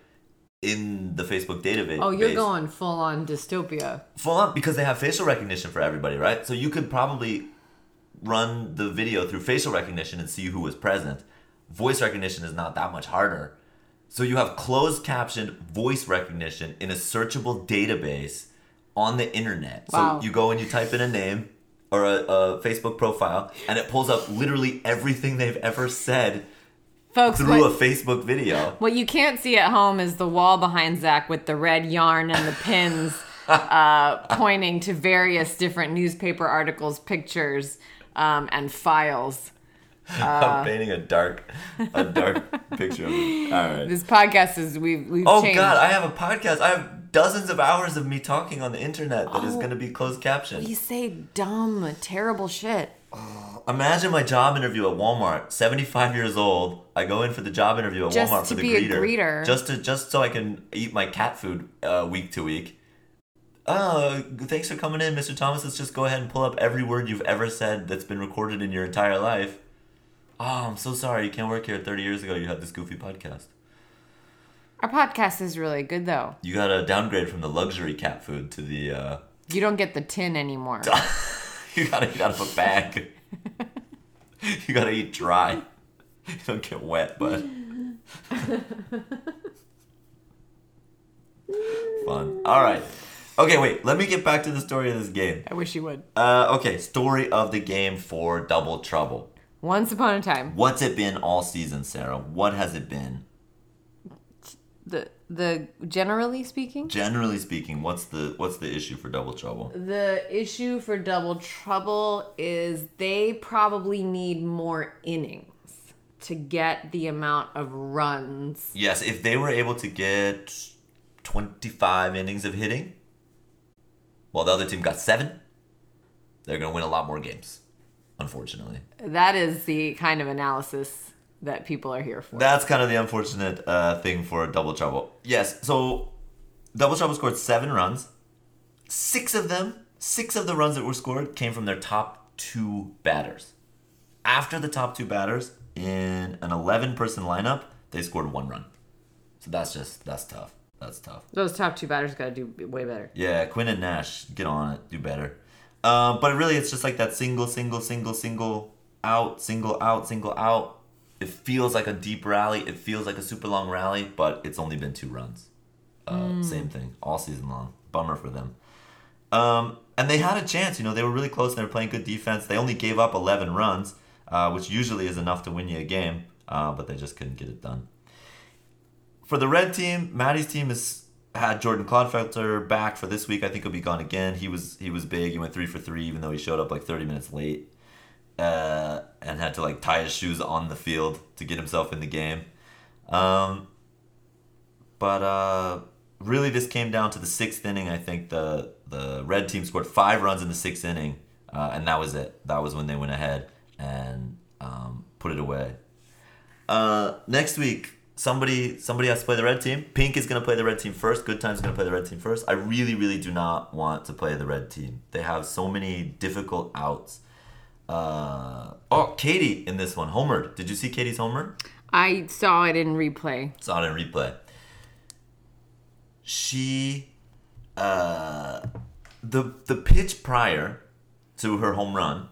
S4: in the Facebook database?
S5: Oh, you're going full on dystopia.
S4: full on because they have facial recognition for everybody, right? So you could probably run the video through facial recognition and see who was present. Voice recognition is not that much harder. So you have closed captioned voice recognition in a searchable database on the internet.
S5: Wow.
S4: So you go and you type in a name or a, a Facebook profile and it pulls up literally everything they've ever said
S5: Folks,
S4: through
S5: what,
S4: a Facebook video.
S5: what you can't see at home is the wall behind Zach with the red yarn and the pins uh, pointing to various different newspaper articles, pictures, um, and files.
S4: I'm painting a dark, a dark picture of it. All right.
S5: This podcast is we've we've
S4: Oh
S5: changed.
S4: God, I have a podcast. I have dozens of hours of me talking on the internet that is
S5: Oh.
S4: going to be closed captioned.
S5: you say dumb, terrible shit.
S4: Imagine my job interview at Walmart. Seventy-five years old. I go in for the job interview at
S5: Just
S4: Walmart
S5: to
S4: for the
S5: be a
S4: greeter,
S5: greeter.
S4: just to just so I can eat my cat food uh, week to week. Oh, thanks for coming in, Mr. Thomas. Let's just go ahead and pull up every word you've ever said that's been recorded in your entire life. Oh, I'm so sorry. You can't work here. Thirty years ago, you had this goofy podcast.
S5: Our podcast is really good though.
S4: You got a downgrade from the luxury cat food to the. Uh,
S5: You don't get the tin anymore.
S4: You gotta eat out of a bag. you gotta eat dry. You don't get wet, but fun. All right. Okay, wait. Let me get back to the story of this game.
S5: I wish you would.
S4: Uh, okay, story of the game for Double Trouble.
S5: Once upon a time,
S4: What's it been all season, Sarah? What has it been?
S5: the the generally speaking,
S4: Generally speaking, what's the what's the issue for Double Trouble?
S5: the issue for Double Trouble is they probably need more innings to get the amount of runs.
S4: Yes, if they were able to get 25 innings of hitting, while the other team got seven, they're going to win a lot more games, unfortunately.
S5: That is the kind of analysis that people are here for.
S4: That's kind of the unfortunate uh, thing for Double Trouble. Yes, so Double Trouble scored seven runs. Six of them, six of the runs that were scored came from their top two batters. After the top two batters, in an 11 person lineup, they scored one run. So that's just, that's tough. That's tough.
S5: Those top two batters got to do way better.
S4: Yeah, Quinn and Nash, get on it, do better. Um, but really, it's just like that single, single, single, single, out, single, out, single, out. It feels like a deep rally. It feels like a super long rally, but it's only been two runs. Uh, Same thing, all season long. Bummer for them. Um, and they had a chance. You know, they were really close. and They were playing good defense. They only gave up 11 runs, uh, which usually is enough to win you a game, uh, but they just couldn't get it done. For the red team, Maddie's team has had Jordan Clodfelter back for this week. I think he'll be gone again. He was he was big. He went three for three, even though he showed up like 30 minutes late. uh, and had to like tie his shoes on the field to get himself in the game. Um, but uh, really, this came down to the sixth inning. I think the the red team scored five runs in the sixth inning, uh, and that was it. That was when they went ahead and um, put it away. Uh, next week, somebody somebody has to play the red team. Pink is gonna play the red team first. Good Time's is gonna play the red team first. I really, really do not want to play the red team. They have so many difficult outs. Uh, oh, Katie in this one, homered. Did you see Katie's homer?
S5: I saw it in replay.
S4: Saw it in replay. She, uh, the the pitch prior to her home run,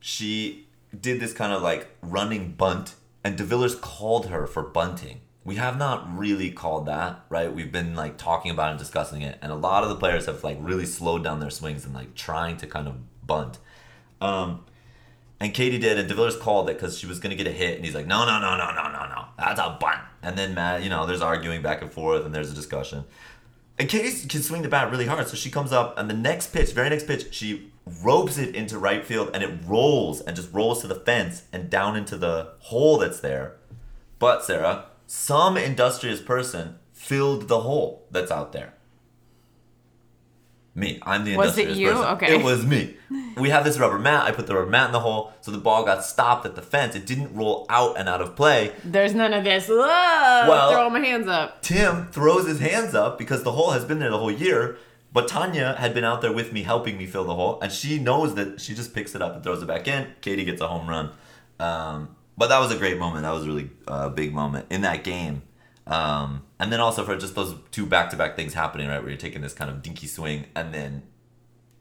S4: she did this kind of like running bunt, and DeVillers called her for bunting. We have not really called that, right? We've been like talking about and discussing it, and a lot of the players have like really slowed down their swings and like trying to kind of bunt. Um, and Katie did, and DeVillers called it because she was gonna get a hit, and he's like, no, no, no, no, no, no, no, that's a bunt. And then Matt, you know, there's arguing back and forth, and there's a discussion. And Katie can swing the bat really hard, so she comes up, and the next pitch, very next pitch, she ropes it into right field, and it rolls and just rolls to the fence and down into the hole that's there. But Sarah, some industrious person filled the hole that's out there. Me, I'm the
S5: Was it you?
S4: person.
S5: Okay.
S4: It was me. We have this rubber mat. I put the rubber mat in the hole, so the ball got stopped at the fence. It didn't roll out and out of play.
S5: There's none of this. Whoa,
S4: Well-
S5: throw my hands up.
S4: Tim throws his hands up because the hole has been there the whole year. But Tanya had been out there with me helping me fill the hole, and she knows that she just picks it up and throws it back in. Katie gets a home run. Um, but that was a great moment. That was a really uh, big moment in that game. Um, and then also for just those two back-to-back things happening, right, where you're taking this kind of dinky swing, and then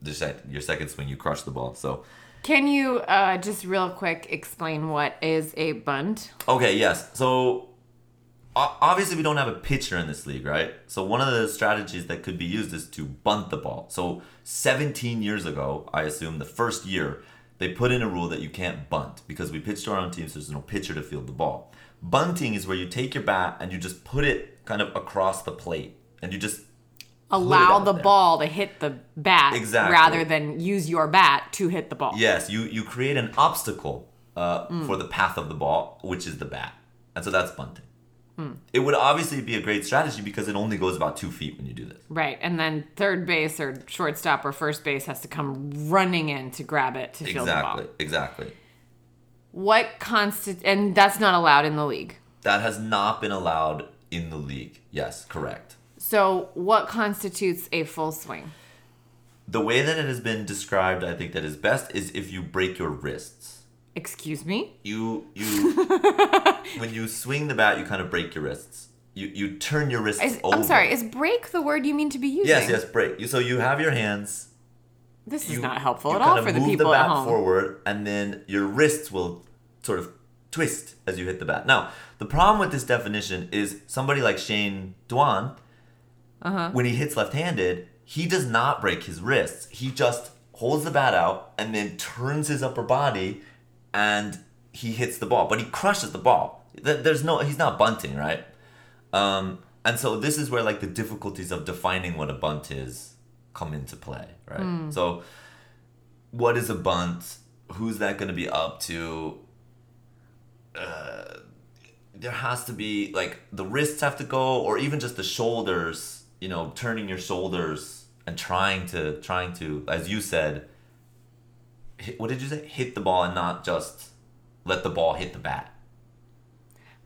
S4: the sec- your second swing you crush the ball. So
S5: Can you uh, just real quick explain what is a bunt?
S4: Okay, yes. So obviously we don't have a pitcher in this league, right? So one of the strategies that could be used is to bunt the ball. So 17 years ago, I assume the first year, they put in a rule that you can't bunt because we pitched our own team, so there's no pitcher to field the ball. Bunting is where you take your bat and you just put it kind of across the plate and you just
S5: Allow the
S4: there.
S5: ball to hit the bat
S4: Exactly.
S5: rather than use your bat to hit the ball.
S4: Yes, you you create an obstacle uh, for the path of the ball, which is the bat, and so that's bunting. It would obviously be a great strategy because it only goes about two feet when you do this.
S5: Right, and then third base or shortstop or first base has to come running in to grab it to field the ball.
S4: Exactly, exactly.
S5: What constitutes, and that's not allowed in the league.
S4: That has not been allowed in the league. Yes, correct.
S5: So, what constitutes a full swing?
S4: The way that it has been described, I think that is best is if you break your wrists.
S5: Excuse me?
S4: You you when you swing the bat, you kind of break your wrists. You you turn your wrists
S5: Is,
S4: over.
S5: I'm sorry, is break the word you mean to be using?
S4: Yes, yes, break. You so you have your hands
S5: This is not helpful
S4: you
S5: at all for the
S4: move
S5: people
S4: the bat
S5: at home.
S4: forward, and then your wrists will sort of twist as you hit the bat. Now, the problem with this definition is somebody like Shane Dwan,
S5: Uh-huh.
S4: when he hits left-handed, he does not break his wrists. He just holds the bat out and then turns his upper body, and he hits the ball. But he crushes the ball. There's no, he's not bunting, right? Um, and so this is where like the difficulties of defining what a bunt is come into play, right?
S5: Hmm.
S4: So, what is a bunt? Who's that going to be up to? Uh, there has to be like the wrists have to go, or even just the shoulders. You know, turning your shoulders and trying to trying to, as you said, hit, what did you say? Hit the ball and not just let the ball hit the bat.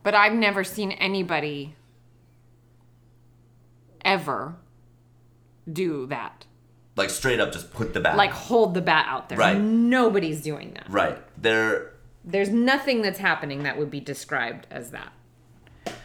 S5: But I've never seen anybody ever do that.
S4: Like straight up, just put the bat.
S5: Like hold the bat out there.
S4: Right.
S5: Nobody's doing that.
S4: right there.
S5: There's nothing that's happening that would be described as that.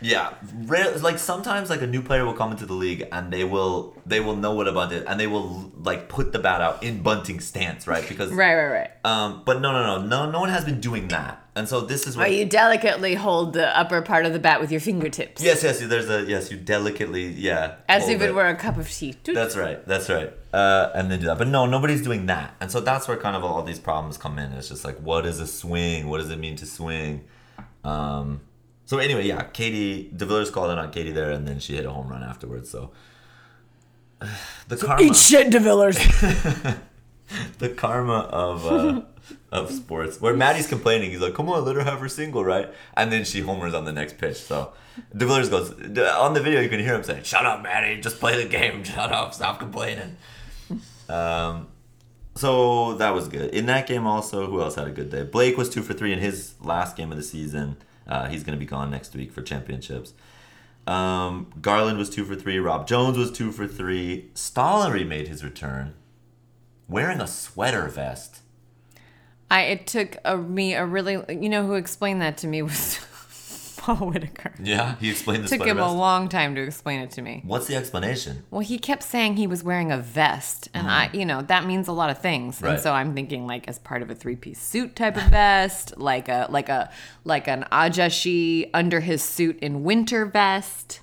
S4: Yeah, rare, like sometimes like a new player will come into the league and they will they will know what a bunt is and they will like put the bat out in bunting stance, right? Because
S5: Right, right, right.
S4: Um, but no, no, no, no, no one has been doing that, and so this is what.
S5: you delicately hold the upper part of the bat with your fingertips.
S4: yes, yes, there's a yes. You delicately, yeah.
S5: As if it were a cup of tea.
S4: That's right. That's right. Uh, and then do that. But no, nobody's doing that. And so that's where kind of all these problems come in. It's just like, what is a swing? What does it mean to swing? Um, so anyway, yeah, Katie DeVillers called in on Katie there, and then she hit a home run afterwards. So the karma, eat
S5: shit, DeVillers.
S4: the karma of uh, of sports. Where Maddie's complaining, he's like, "Come on, let her have her single, right?" And then she homers on the next pitch. So De Villers goes on the video. You can hear him saying, "Shut up, Maddie. Just play the game. Shut up. Stop complaining." Um, so that was good. In that game, also, who else had a good day? Blake was two for three in his last game of the season. Uh, he's going to be gone next week for championships. Um, Garland was two for three. Rob Jones was two for three. Stollery made his return, wearing a sweater vest.
S5: I it took a, me a really you know who explained that to me was Paul Whitaker.
S4: Yeah, he explained the
S5: took him a long time to explain it to me.
S4: What's the explanation?
S5: Well, he kept saying he was wearing a vest, and I, you know, that means a lot of things.
S4: Right.
S5: And so I'm thinking like as part of a three-piece suit type of vest, like a like a like an ajashi under his suit in winter vest.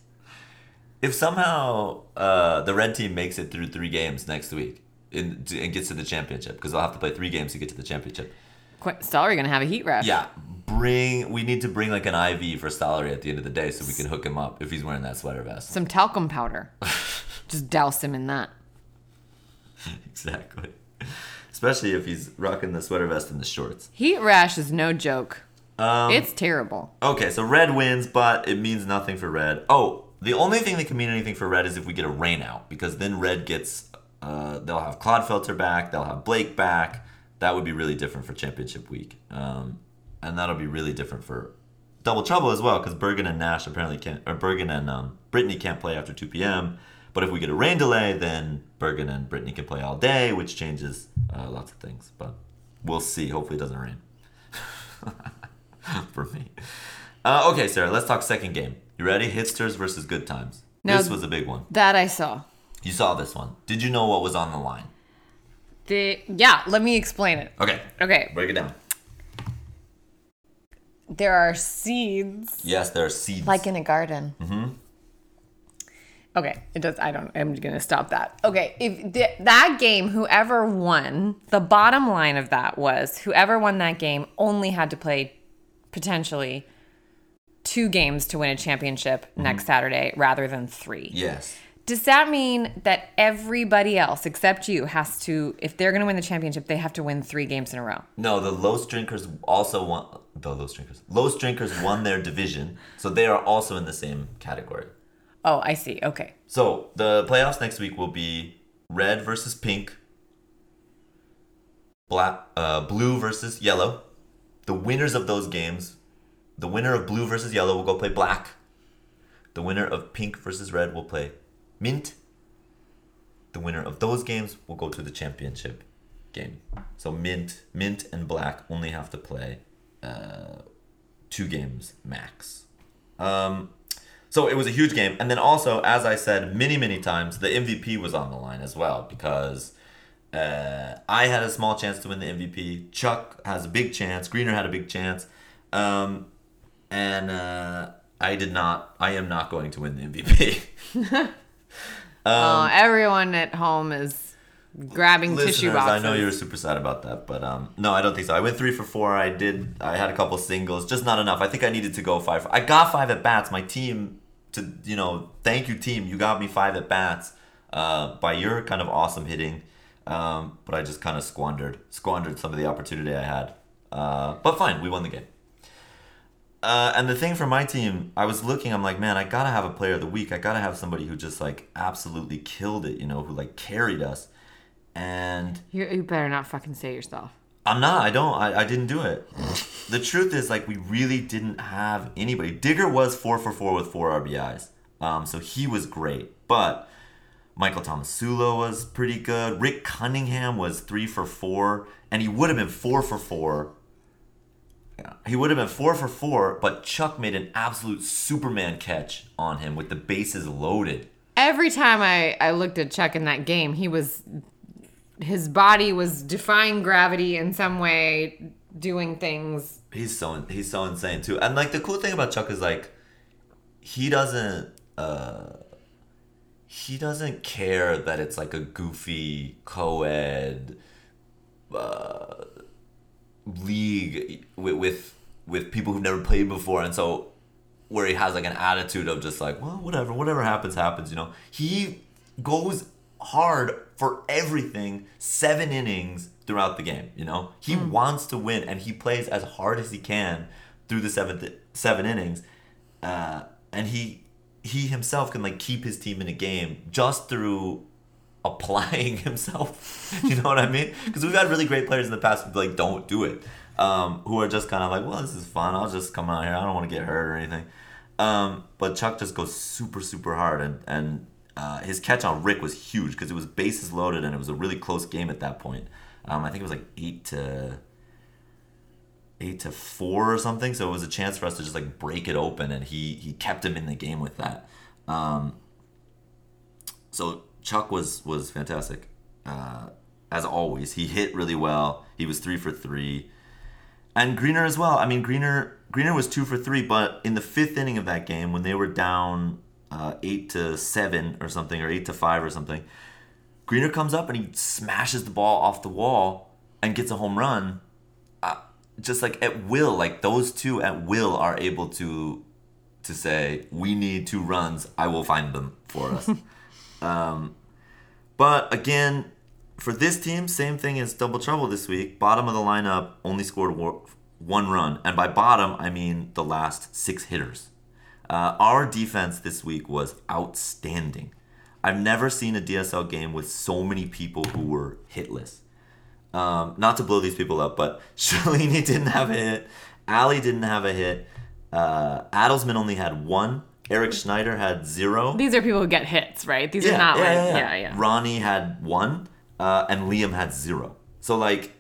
S4: If somehow uh, the red team makes it through three games next week in, and gets to the championship, because they'll have to play three games to get to the championship.
S5: Qu- Stollery gonna have a heat rash.
S4: Yeah, bring. We need to bring like an IV for Stollery at the end of the day, so we can hook him up if he's wearing that sweater vest.
S5: Some talcum powder. Just douse him in that.
S4: exactly. Especially if he's rocking the sweater vest and the shorts.
S5: Heat rash is no joke.
S4: Um,
S5: it's terrible.
S4: Okay, so red wins, but it means nothing for red. Oh, the only thing that can mean anything for red is if we get a rain out, because then red gets. Uh, they'll have Clodfelter back. They'll have Blake back. That would be really different for championship week, um, and that'll be really different for double trouble as well, because Bergen and Nash apparently can't, or Bergen and um, Brittany can't play after 2 p.m. But if we get a rain delay, then Bergen and Brittany can play all day, which changes uh, lots of things. But we'll see. Hopefully, it doesn't rain for me. Uh, okay, Sarah, let's talk second game. You ready? Hitsters versus Good Times.
S5: Now-
S4: this was a big one.
S5: That I saw.
S4: You saw this one. Did you know what was on the line?
S5: The yeah, let me explain it.
S4: Okay.
S5: Okay.
S4: Break it down.
S5: There are seeds
S4: Yes, there are seeds.
S5: like in a garden. Mm-hmm. Okay, it does. I don't. I'm gonna stop that. Okay, if th- that game, whoever won, the bottom line of that was whoever won that game only had to play potentially two games to win a championship next Saturday rather than three.
S4: yes.
S5: Does that mean that everybody else except you has to, if they're going to win the championship, they have to win three games in a row?
S4: No, the Los Drinkers also won. The Los Drinkers. Los Drinkers won their division, so they are also in the same category.
S5: Oh, I see. Okay.
S4: So the playoffs next week will be red versus pink, black, uh, blue versus yellow. The winners of those games, the winner of blue versus yellow will go play black. The winner of pink versus red will play mint. The winner of those games will go to the championship game. So mint, mint, and black only have to play uh, two games max. Um, so it was a huge game. And then also, as I said many, many times, the MVP was on the line as well because uh, I had a small chance to win the MVP. Chuck has a big chance. Greener had a big chance. Um, and uh, I did not, I am not going to win the MVP.
S5: oh, everyone at home is grabbing tissue boxes.
S4: I know you were super sad about that, but um, no, I don't think so. I went three for four. I did. I had a couple singles, just not enough. I think I needed to go five. I got five at bats. My team, to you know, thank you team. You got me five at bats uh, by your kind of awesome hitting, um, but I just kind of squandered squandered some of the opportunity I had. Uh, but fine, we won the game. Uh, and the thing for my team, I was looking, I'm like, man, I gotta have a player of the week. I gotta have somebody who just like absolutely killed it, you know, who like carried us. And
S5: You, you better not fucking say yourself.
S4: I'm not, I don't, I, I didn't do it. the truth is, like, we really didn't have anybody. Digger was four for four with four RBIs. Um, so he was great. But Michael Tomasulo was pretty good. Rick Cunningham was three for four, and he would have been four for four. He would have been four for four, but Chuck made an absolute Superman catch on him with the bases loaded.
S5: Every time I, I looked at Chuck in that game, he was his body was defying gravity in some way, doing things.
S4: He's so he's so insane too. And like the cool thing about Chuck is like he doesn't uh he doesn't care that it's like a goofy co-ed uh, league with, with with people who've never played before and so where he has like an attitude of just like well whatever whatever happens happens you know he goes hard for everything seven innings throughout the game. You know, he wants to win and he plays as hard as he can through the seventh seven innings, uh, and he he himself can like keep his team in a game just through applying himself. you know what I mean? Because we've had really great players in the past who like don't do it, um, who are just kind of like, well, this is fun. I'll just come out here. I don't want to get hurt or anything. Um, but Chuck just goes super super hard, and and uh, his catch on Rick was huge because it was bases loaded and it was a really close game at that point. Um, I think it was like eight to eight to four or something. So it was a chance for us to just like break it open, and he he kept him in the game with that. Um, so Chuck was was fantastic, uh, as always. He hit really well. He was three for three, and Greener as well. I mean, Greener Greener was two for three, but in the fifth inning of that game, when they were down uh, eight to seven or something, or eight to five or something, Greener comes up and he smashes the ball off the wall and gets a home run. Uh, just like at will, like those two at will are able to to say, "We need two runs. I will find them for us." um, but again, for this team, same thing as double trouble this week. Bottom of the lineup only scored one run, and by bottom I mean the last six hitters. Uh, our defense this week was outstanding. I've never seen a DSL game with so many people who were hitless. Um, not to blow these people up, but Shalini didn't have a hit. Ali didn't have a hit. Uh, Adelsman only had one. Eric Schneider had zero.
S5: These are people who get hits, right? These are not like yeah, yeah.
S4: Ronnie had one, uh, and Liam had zero. So like,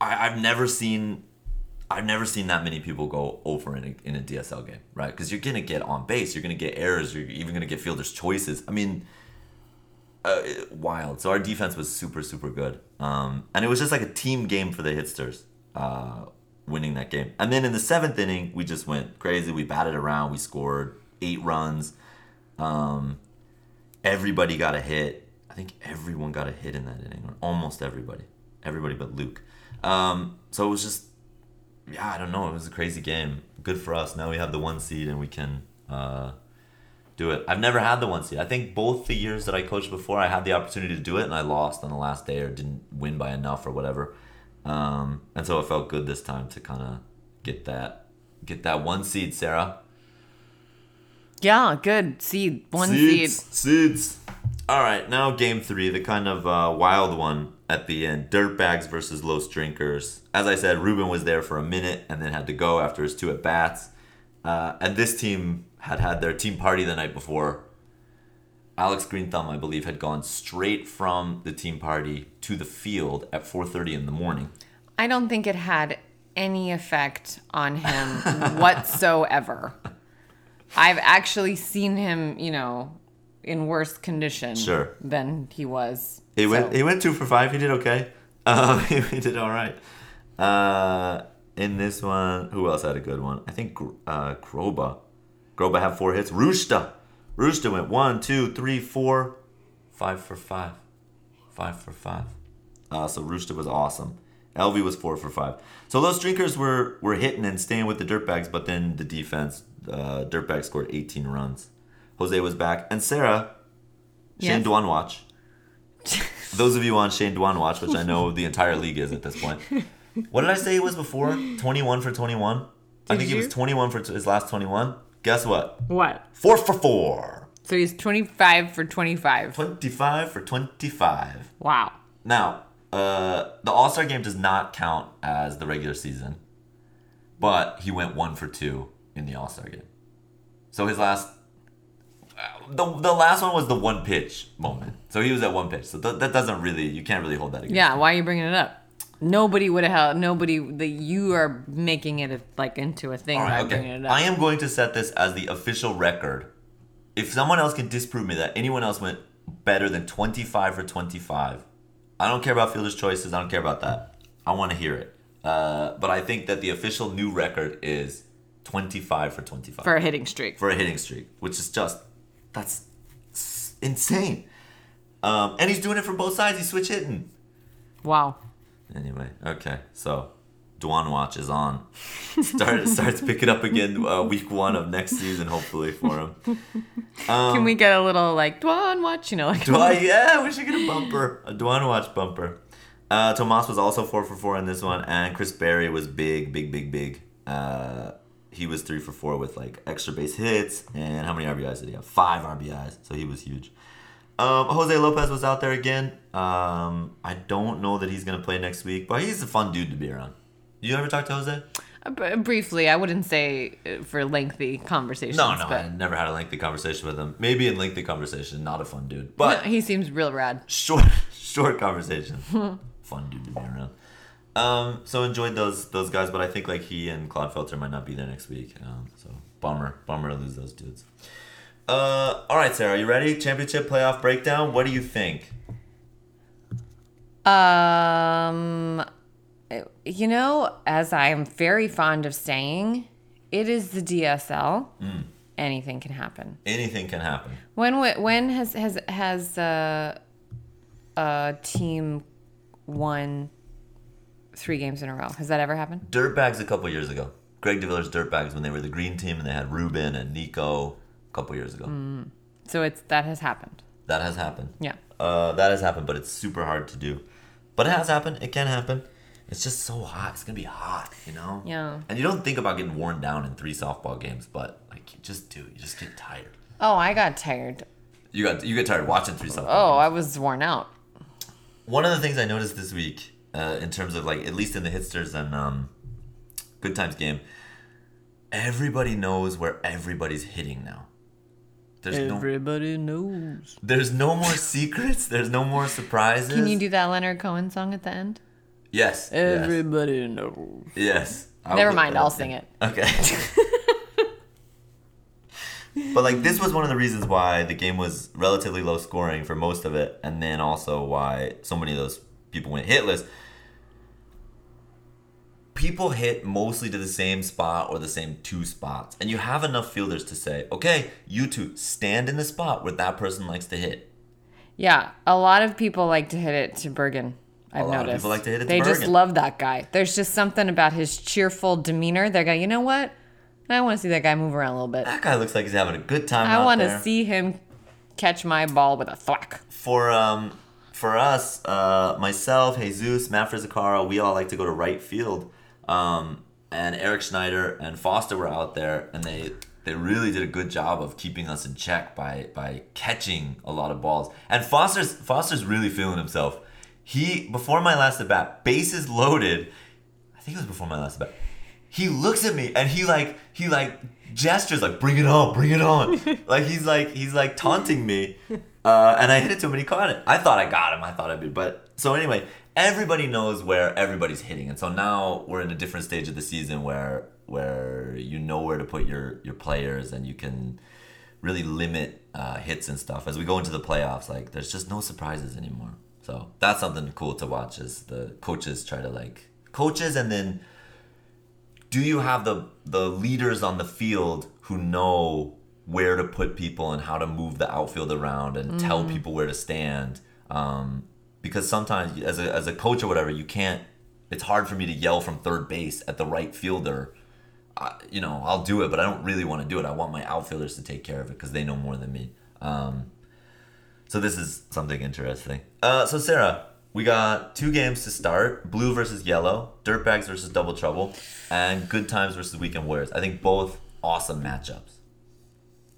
S4: I, I've never seen, I've never seen that many people go over in a, in a DSL game, right? Because you're gonna get on base, you're gonna get errors, you're even gonna get fielders choices. I mean, uh, wild. So our defense was super super good, um, and it was just like a team game for the Hitsters. Uh, winning that game. And then in the seventh inning, we just went crazy. We batted around. We scored eight runs. Um, everybody got a hit. I think everyone got a hit in that inning, or almost everybody. Everybody but Luke. Um, so it was just, yeah, I don't know. It was a crazy game. Good for us. Now we have the one seed and we can uh, do it. I've never had the one seed. I think both the years that I coached before, I had the opportunity to do it and I lost on the last day or didn't win by enough or whatever. Um, and so it felt good this time to kind of get that get that one seed, Sarah.
S5: Yeah, good. Seed. One
S4: seeds,
S5: seed.
S4: Seeds. All right, now game three, the kind of uh, wild one at the end. Dirtbags versus Los Drinkers. As I said, Ruben was there for a minute and then had to go after his two at bats. Uh, and this team had had their team party the night before. Alex Greenthumb, I believe, had gone straight from the team party to the field at 4:30 in the morning.
S5: I don't think it had any effect on him whatsoever. I've actually seen him, you know, in worse condition
S4: Sure.
S5: than he was.
S4: He went.
S5: So-
S4: He went two for five. He did okay. Um, he did all right. Uh, in this one, who else had a good one? I think uh, Groba. Groba had four hits. Rushta. Rushta went one, two, three, four, five for five, five for five. Uh, so Rushta was awesome. LV was four for five. So those drinkers were were hitting and staying with the dirtbags, but then the defense, uh, dirtbags scored 18 runs. Jose was back, and Sarah, Shane
S5: Yes.
S4: Dwan watch. Those of you on Shane Dwan watch, which I know the entire league is at this point. What did I say it was before? 21 for 21. I
S5: Did
S4: think he was 21 for t- his last 21. Guess what?
S5: What?
S4: Four for four.
S5: So he's 25 for 25.
S4: 25 for 25.
S5: Wow.
S4: Now, uh, the All Star game does not count as the regular season, but he went one for two in the All Star game. So his last, the, the last one was the one pitch moment. So he was at one pitch. So th- that doesn't really, you can't really hold that against.
S5: Yeah,
S4: him.
S5: why are you bringing it up? Nobody would have held, nobody, that you are making it a, like into a thing
S4: All
S5: by
S4: right,
S5: bringing it up.
S4: I am going to set this as the official record. If someone else can disprove me that anyone else went better than 25 for 25, I don't care about fielder's choices. I don't care about that. I want to hear it. Uh, but I think that the official new record is 25 for 25
S5: for a hitting streak.
S4: for a hitting streak, which is just that's insane. Um, and he's doing it from both sides. He's switch hitting.
S5: Wow.
S4: Anyway, okay, so Dwan Watch is on. Start starts picking up again uh, week one of next season, hopefully for him.
S5: Can we get a little like Dwan watch? You know, like
S4: Dwan, yeah, we should get a bumper, a Dwan Watch bumper. Uh, Tomas was also four for four in this one, and Chris Berry was big, big, big, big. Uh, he was three for four with like extra base hits, and how many RBIs did he have? Five RBIs, so he was huge. Um, Jose Lopez was out there again. Um, I don't know that he's gonna play next week, but he's a fun dude to be around. You ever talk to Jose?
S5: Uh, briefly. I wouldn't say uh, for lengthy conversations.
S4: No, no,
S5: but
S4: I never had a lengthy conversation with him. Maybe in lengthy conversation, not a fun dude,
S5: No,
S4: but
S5: he seems real rad.
S4: short, short conversation. fun dude to be around. Um, so enjoyed those those guys, but I think like he and Clodfelter might not be there next week. Um, so bummer, bummer to lose those dudes. Uh, all right, Sarah, you ready? Championship playoff breakdown. What do you think?
S5: Um, you know, as I am very fond of saying, it is the DSL.
S4: Mm.
S5: Anything can happen.
S4: Anything can happen.
S5: When when has has has uh, a team won three games in a row? Has that ever happened?
S4: Dirtbags a couple years ago. Greg DeViller's Dirtbags when they were the green team and they had Ruben and Nico a couple years ago.
S5: So it's that has happened.
S4: That has happened.
S5: Yeah.
S4: Uh, that has happened, but it's super hard to do. But it has happened. It can happen. It's just so hot. It's gonna be hot, you know.
S5: Yeah.
S4: And you don't think about getting worn down in three softball games, but like you just do. You just get tired.
S5: Oh, I got tired.
S4: You got you get tired watching three softball.
S5: Oh,
S4: games.
S5: I was worn out.
S4: One of the things I noticed this week, uh, in terms of like at least in the hitsters and um, good times game, everybody knows where everybody's hitting now. There's no
S5: Everybody knows.
S4: there's no more secrets. There's no more surprises.
S5: Can you do that Leonard Cohen song at the end?
S4: Yes. yes.
S5: Everybody knows.
S4: Yes. I'll
S5: Never mind, I'll sing it.
S4: Okay. but like this was one of the reasons why the game was relatively low scoring for most of it, and then also why so many of those people went hitless. People hit mostly to the same spot or the same two spots, and you have enough fielders to say, "Okay, you two stand in the spot where that person likes to hit."
S5: Yeah, a lot of people like to hit it to Bergen. I've
S4: lot of
S5: noticed.
S4: people like to hit it to
S5: They just love that guy. There's just something about his cheerful demeanor. They go, you know what? I want to see that guy move around a little bit.
S4: That guy looks like he's having a good time.
S5: I want to see him catch my ball with a thwack.
S4: for um for us, uh, myself, Jesus, Matt Frizzicaro, we all like to go to right field. Um, and Eric Schneider and Foster were out there, and they they really did a good job of keeping us in check by by catching a lot of balls. And Foster's Foster's really feeling himself. He before my last at bat, bases loaded. I think it was before my last at bat. He looks at me and he like he like gestures like bring it on, bring it on. like he's like he's like taunting me. Uh, and I hit it to him and he caught it. I thought I got him. I thought I'd be but so anyway, everybody knows where everybody's hitting. And so now we're in a different stage of the season where where you know where to put your your players and you can really limit uh, hits and stuff as we go into the playoffs. Like there's just no surprises anymore. So that's something cool to watch as the coaches try to like coaches and then do you have the the leaders on the field who know where to put people and how to move the outfield around and tell people where to stand. Um, because sometimes as a, as a coach or whatever you can't it's hard for me to yell from third base at the right fielder. I, you know i'll do it but i don't really want to do it. I want my outfielders to take care of it because they know more than me. Um, so this is something interesting. Uh, so sarah we got two games to start blue versus yellow dirtbags versus double trouble and good times versus weekend warriors. I think both awesome matchups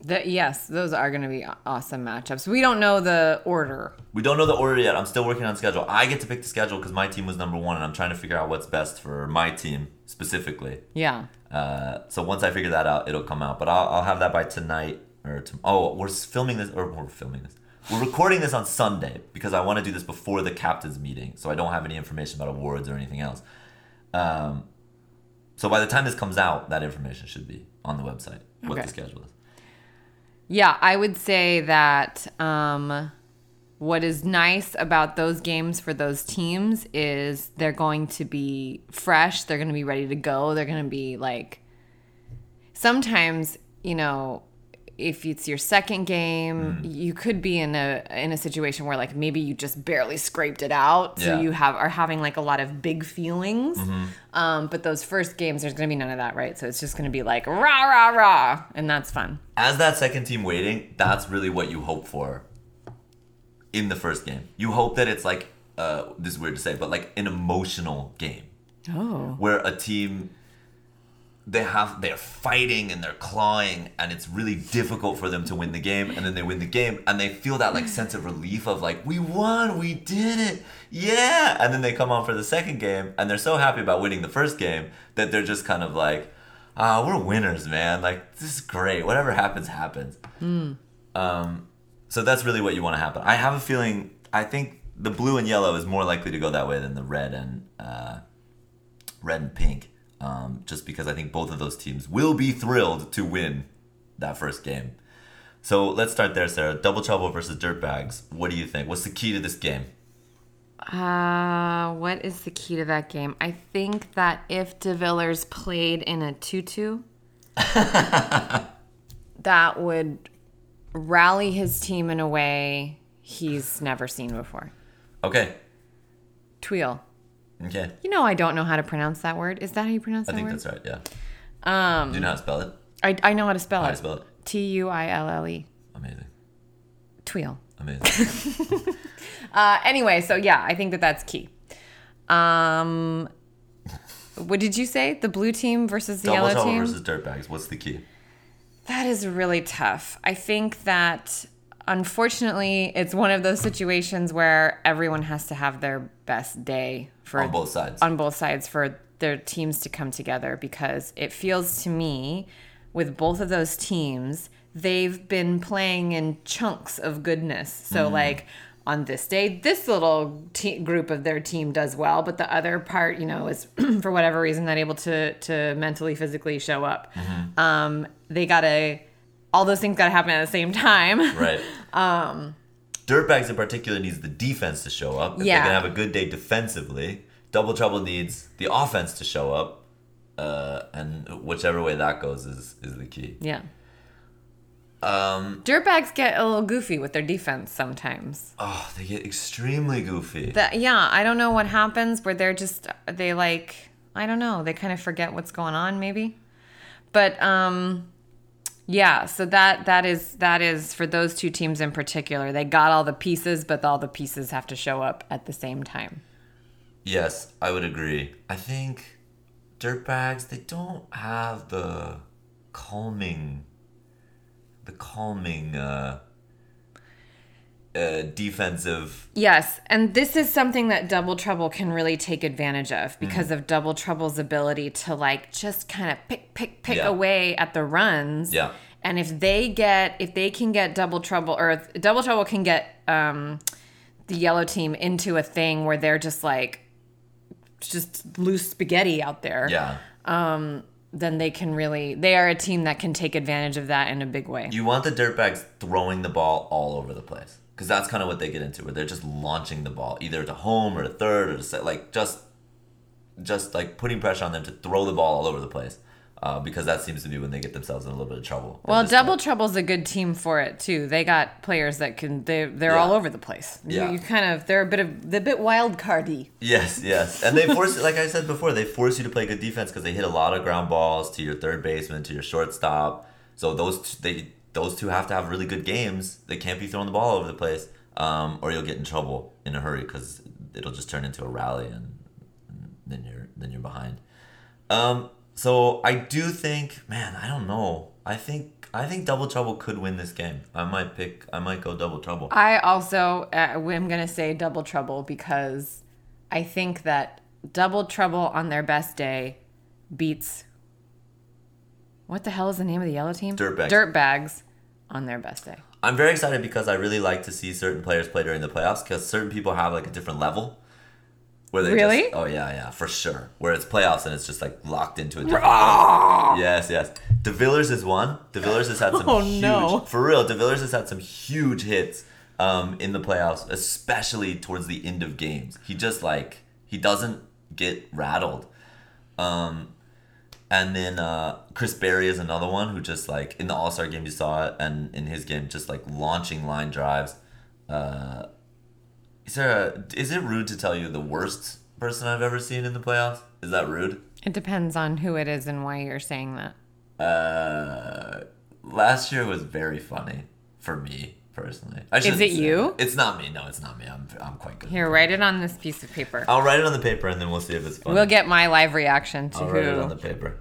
S5: The, yes, those are going to be awesome matchups. We don't know the order.
S4: We don't know the order yet. I'm still working on schedule. I get to pick the schedule because my team was number one, and I'm trying to figure out what's best for my team specifically.
S5: Yeah.
S4: Uh, so once I figure that out, it'll come out. But I'll, I'll have that by tonight or to, oh, we're filming this or we're filming this. We're recording this on Sunday because I want to do this before the captains meeting, so I don't have any information about awards or anything else. Um, so by the time this comes out, that information should be on the website. What
S5: Okay.
S4: the schedule is.
S5: Yeah, I would say that um, what is nice about those games for those teams is they're going to be fresh. They're going to be ready to go. They're going to be like, sometimes, you know, if it's your second game,
S4: Mm.
S5: you could be in a in a situation where like maybe you just barely scraped it out, so
S4: Yeah. Mm-hmm.
S5: you have are having like a lot of big feelings. Um, but those first games, there's gonna be none of that, right? So it's just gonna be like rah rah rah, and that's fun.
S4: As that second team waiting, that's really what you hope for in the first game. You hope that it's like uh, this is weird to say, but like an emotional game.
S5: Oh,
S4: where a team they have they're fighting and they're clawing and it's really difficult for them to win the game and then they win the game and they feel that like sense of relief of like we won we did it yeah! And then they come on for the second game and they're so happy about winning the first game that they're just kind of like ah we're winners man. Like this is great. Whatever happens happens. Um so that's really what you want to happen i have a feeling i think the blue and yellow is more likely to go that way than the red and uh red and pink, um, just because I think both of those teams will be thrilled to win that first game. So let's start there, Sarah. Double Trouble versus Dirtbags. What do you think? What's the key to this game?
S5: uh, what is the key to that game? I think that if DeVillers played in a tutu, that would rally his team in a way he's never seen before.
S4: Okay.
S5: Tweel.
S4: Okay.
S5: You know I don't know how to pronounce that word. Is that how you pronounce it?
S4: I
S5: that
S4: think
S5: word?
S4: that's right. Yeah.
S5: Um,
S4: Do you know how to spell it?
S5: I, I know how to spell it.
S4: How
S5: it.
S4: to spell it?
S5: T U I L L E.
S4: Amazing.
S5: Tweel.
S4: Amazing.
S5: Uh, anyway, so yeah, I think that that's key. Um, what did you say? The blue team versus the
S4: Double
S5: yellow
S4: Trouble
S5: team?
S4: versus Dirtbags. What's the key?
S5: That is really tough. I think that unfortunately, it's one of those situations where everyone has to have their best day for
S4: On both sides.
S5: on both sides for their teams to come together because it feels to me with both of those teams they've been playing in chunks of goodness so
S4: Mm-hmm.
S5: like on this day this little te- group of their team does well but the other part you know is for whatever reason not able to to mentally physically show up
S4: Mm-hmm.
S5: um they gotta all those things gotta happen at the same time
S4: Right. um, Dirtbags in particular needs the defense to show up. If
S5: Yeah.
S4: they can have a good day defensively, Double Trouble needs the offense to show up. Uh, and whichever way that goes is is the key.
S5: yeah
S4: Um,
S5: dirtbags get a little goofy with their defense sometimes
S4: oh, they get extremely goofy.
S5: that yeah i don't know what happens where they're just they like i don't know they kind of forget what's going on maybe but um yeah so that that is that is for those two teams in particular they got all the pieces but all the pieces have to show up at the same time
S4: Yes, I would agree. I think dirtbags they don't have the calming, the calming uh, uh, defensive.
S5: Yes, and this is something that Double Trouble can really take advantage of because
S4: Mm.
S5: of Double Trouble's ability to like just kind of pick, pick, pick
S4: Yeah.
S5: away at the runs.
S4: Yeah.
S5: And if they get, if they can get Double Trouble, or Double Trouble can get um, the yellow team into a thing where they're just like, just loose spaghetti out there,
S4: Yeah,
S5: then they can really, they are a team that can take advantage of that in a big way.
S4: you want the dirtbags throwing the ball all over the place because that's kind of what they get into, where they're just launching the ball either to home or to third or to set, like just, just like putting pressure on them to throw the ball all over the place. Uh, because that seems to be when they get themselves in a little bit of trouble.
S5: Well, Double
S4: like-
S5: Trouble's a good team for it too. They got players that can they they're
S4: Yeah.
S5: all over the place.
S4: Yeah.
S5: You, you kind of they're a bit of they're a bit wild cardy.
S4: Yes, yes, and they force, like I said before, they force you to play good defense because they hit a lot of ground balls to your third baseman, to your shortstop. So those they those two have to have really good games. They can't be throwing the ball all over the place, um, or you'll get in trouble in a hurry because it'll just turn into a rally, and, and then you're then you're behind. Um, so I do think, man, I don't know. I think I think Double Trouble could win this game. I might pick. I might go Double Trouble.
S5: I also uh, am gonna say Double Trouble because I think that Double Trouble on their best day beats. What the hell is the name of the yellow team?
S4: Dirtbags.
S5: Dirtbags on their best day.
S4: I'm very excited because I really like to see certain players play during the playoffs because certain people have like a different level. Where they
S5: Really?
S4: Just, oh yeah, yeah, for sure. Where it's playoffs and it's just like locked into a yes, yes. De Villers is one. De Villers has had some
S5: Oh,
S4: huge.
S5: no.
S4: For real, De Villers has had some huge hits um, in the playoffs, especially towards the end of games. He just like he doesn't get rattled. Um, And then uh, Chris Berry is another one who just like in the All Star game you saw it, and in his game just like launching line drives. Uh, is there a, is it rude to tell you the worst person I've ever seen in the playoffs? Is that rude?
S5: It depends on who it is and why you're saying that.
S4: Uh, last year was very funny for me personally. I
S5: Is it you?
S4: that. It's not me. No, it's not me. I'm I'm quite good.
S5: Here, write it on this piece of paper.
S4: I'll write it on the paper and then we'll see if it's funny.
S5: We'll get my live reaction to
S4: I'll write it on the paper.